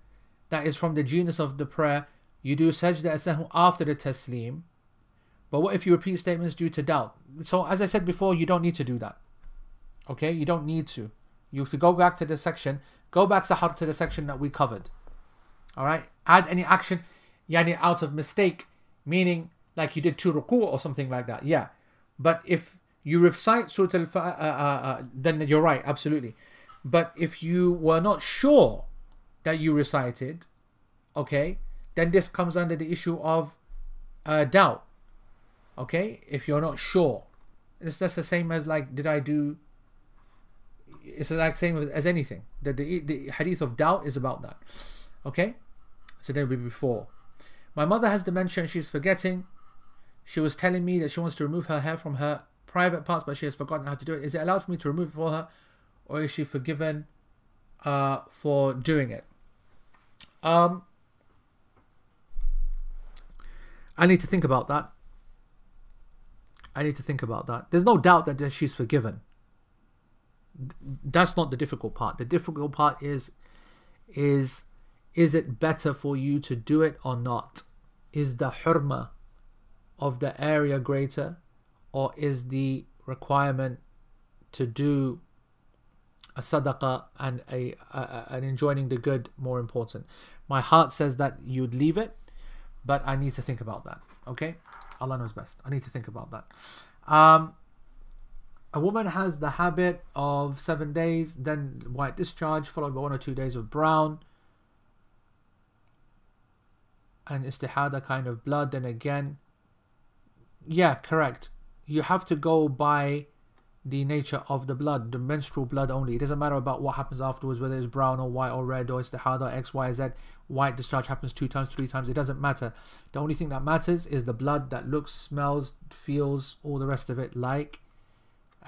that is from the genus of the prayer, you do sajda as after the taslim. But what if you repeat statements due to doubt? So as I said before, you don't need to do that. Okay, you don't need to. You have to go back to the section. Go back sahar to the section that we covered. All right. Add any action, yani out of mistake, meaning like you did two ruku or something like that. Yeah. But if you recite Surah Al uh, uh, uh, then you're right, absolutely. But if you were not sure that you recited, okay, then this comes under the issue of uh, doubt. Okay, if you're not sure, it's that's the same as like, did I do? It's like same as anything. The, the the hadith of doubt is about that. Okay, so will be before. My mother has dementia and she's forgetting. She was telling me that she wants to remove her hair from her private parts, but she has forgotten how to do it. Is it allowed for me to remove it for her, or is she forgiven uh, for doing it? Um, I need to think about that. I need to think about that. There's no doubt that she's forgiven. That's not the difficult part. The difficult part is, is, is it better for you to do it or not? Is the hurma of the area greater or is the requirement to do a sadaqah and a, a, an enjoining the good more important my heart says that you'd leave it but i need to think about that okay? Allah knows best. I need to think about that. Um, a woman has the habit of seven days then white discharge followed by one or two days of brown. And istihada kind of blood then again. Yeah, correct. You have to go by the nature of the blood, the menstrual blood only. It doesn't matter about what happens afterwards, whether it's brown or white or red or istihada, X, Y, Z. White discharge happens two times, three times. It doesn't matter. The only thing that matters is the blood that looks, smells, feels, all the rest of it like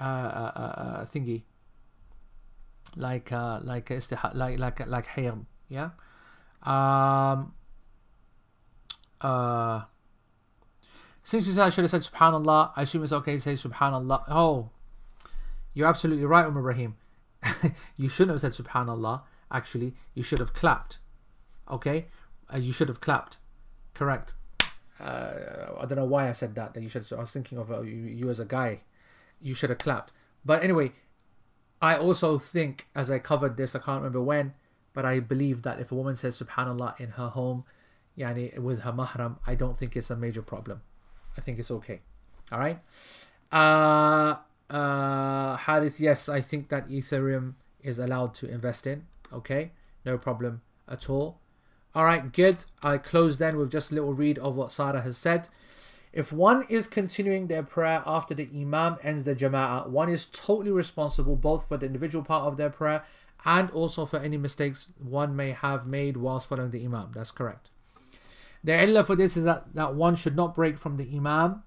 uh, uh, uh, uh thingy, like uh, like istihada, like like like hair. Yeah. Um. Uh. Since you said I should have said Subhanallah, I assume it's okay to say Subhanallah. Oh, you're absolutely right, Umar Rahim. you shouldn't have said Subhanallah. Actually, you should have clapped. Okay, uh, you should have clapped. Correct. Uh, I don't know why I said that. That you should. I was thinking of uh, you, you as a guy. You should have clapped. But anyway, I also think, as I covered this, I can't remember when, but I believe that if a woman says Subhanallah in her home, yani with her mahram, I don't think it's a major problem. I think it's okay. All right. Uh, uh, Harith, yes, I think that Ethereum is allowed to invest in. Okay, no problem at all. All right, good. I close then with just a little read of what Sarah has said. If one is continuing their prayer after the Imam ends the Jama'ah, one is totally responsible both for the individual part of their prayer and also for any mistakes one may have made whilst following the Imam. That's correct. The illah for this is that, that one should not break from the imam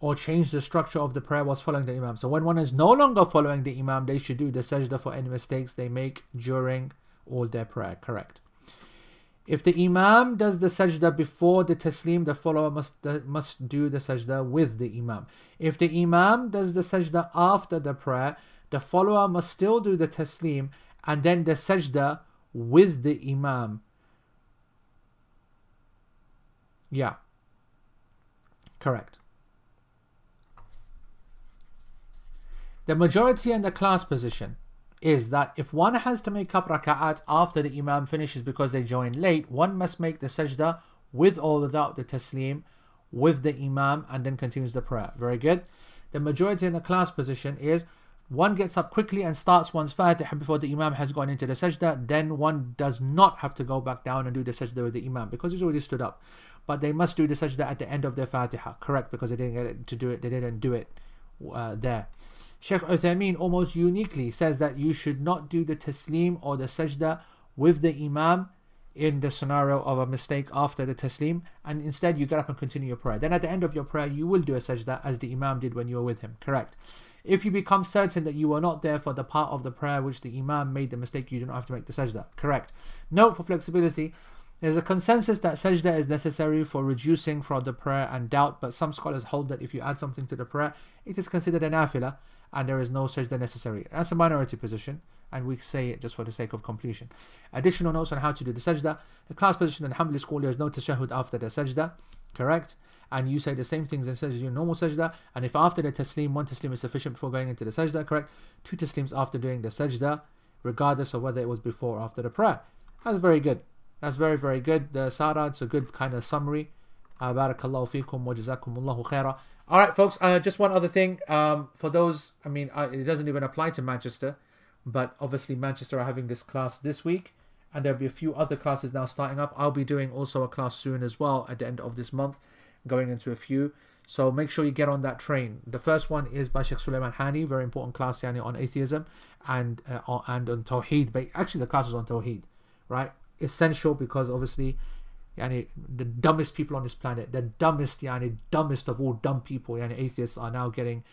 or change the structure of the prayer whilst following the imam. So when one is no longer following the imam, they should do the sajda for any mistakes they make during all their prayer. Correct. If the imam does the sajda before the taslim, the follower must must do the sajda with the imam. If the imam does the sajda after the prayer, the follower must still do the taslim and then the sajda with the imam. Yeah. Correct. The majority and the class position is that if one has to make up raka'at after the imam finishes because they joined late, one must make the sajda with or without the taslim, with the imam, and then continues the prayer. Very good. The majority in the class position is one gets up quickly and starts one's Fatiha before the Imam has gone into the sajda, then one does not have to go back down and do the sajda with the Imam because he's already stood up. But they must do the sajda at the end of their Fatiha, correct? Because they didn't get to do it, they didn't do it uh, there. Sheikh Uthaymeen almost uniquely says that you should not do the taslim or the sajda with the Imam in the scenario of a mistake after the taslim, and instead you get up and continue your prayer. Then at the end of your prayer, you will do a sajda as the Imam did when you were with him, correct? If you become certain that you were not there for the part of the prayer which the Imam made the mistake, you do not have to make the sajda. Correct. Note for flexibility, there's a consensus that sajda is necessary for reducing from the prayer and doubt, but some scholars hold that if you add something to the prayer, it is considered an nafilah and there is no sajda necessary. That's a minority position, and we say it just for the sake of completion. Additional notes on how to do the sajda. The class position in Hanbali school, there is no tashahud after the sajda. Correct and you say the same things as says your normal sajda, and if after the taslim, one taslim is sufficient before going into the sajda, correct? Two taslims after doing the sajda, regardless of whether it was before or after the prayer. That's very good. That's very, very good. The Sarah, it's a good kind of summary. Uh, barakallahu fikum wa jazakumullahu khaira. All right, folks, uh, just one other thing. Um, for those, I mean, uh, it doesn't even apply to Manchester, but obviously Manchester are having this class this week, and there'll be a few other classes now starting up. I'll be doing also a class soon as well at the end of this month going into a few. So make sure you get on that train. The first one is by Sheikh Suleiman Hani, very important class yani, on atheism and uh, and on Tawheed. But actually, the class is on Tawheed, right? Essential because obviously, yani, the dumbest people on this planet, the dumbest, yani, dumbest of all dumb people, yani, atheists are now getting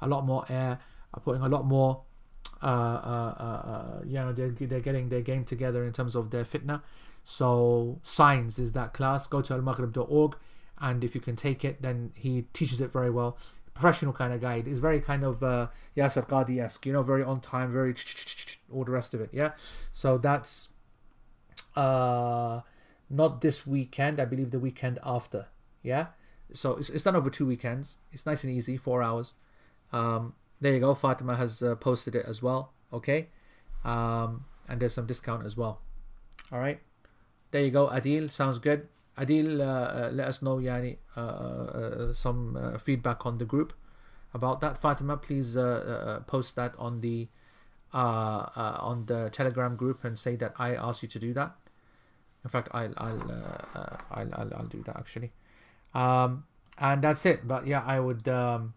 a lot more air, are putting a lot more. Uh, uh, uh, uh you know, they're, they're getting their game together in terms of their fitna. So, Signs is that class. Go to almaghrib.org and if you can take it, then he teaches it very well. Professional kind of guy. He's very kind of uh, Yasir Qadhi esque, you know, very on time, very all the rest of it. Yeah. So that's uh, not this weekend. I believe the weekend after. Yeah. So it's, it's done over two weekends. It's nice and easy, four hours. Um, there you go. Fatima has uh, posted it as well. Okay. Um, and there's some discount as well. All right. There you go. Adil sounds good. Adil, uh, uh, let us know yani, uh, uh some uh, feedback on the group about that. Fatima, please post that on the on the Telegram group and say that I asked you to do that. In fact, I'll I'll I'll, I'll, I'll do that actually. Um, and that's it. But yeah, I would um,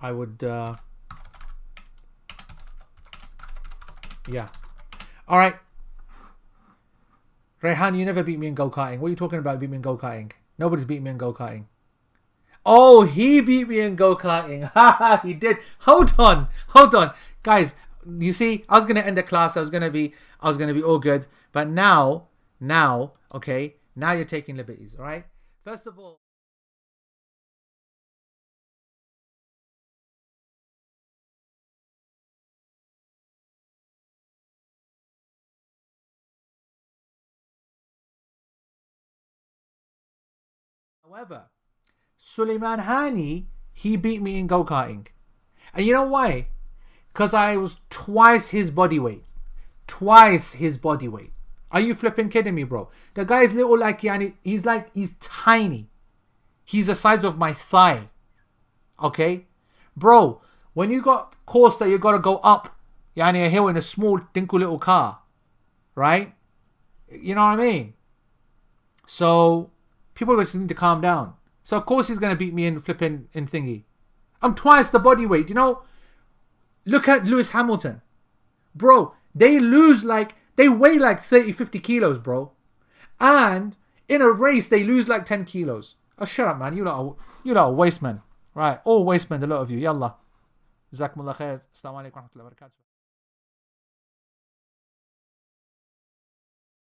I would uh, yeah. All right. Rehan, you never beat me in go karting. What are you talking about? Beat me in go karting. Nobody's beat me in go karting. Oh, he beat me in go karting. he did. Hold on, hold on, guys. You see, I was gonna end the class. I was gonna be, I was gonna be all good. But now, now, okay, now you're taking liberties. Right. First of all. However, Suleiman Hani, he beat me in go karting. And you know why? Because I was twice his body weight. Twice his body weight. Are you flipping kidding me, bro? The guy is little like Yani. He's like, he's tiny. He's the size of my thigh. Okay? Bro, when you got course that you gotta go up Yani a hill in a small dinku little car. Right? You know what I mean? So People just need to calm down. So of course he's gonna beat me in flipping in thingy. I'm twice the body weight, you know? Look at Lewis Hamilton. Bro, they lose like they weigh like 30, 50 kilos, bro. And in a race, they lose like 10 kilos. Oh, shut up, man. You're not a, you're not a waste man. Right. All waste men, a lot of you. Yalla. Jazakumullah khair. Assalamu alaikum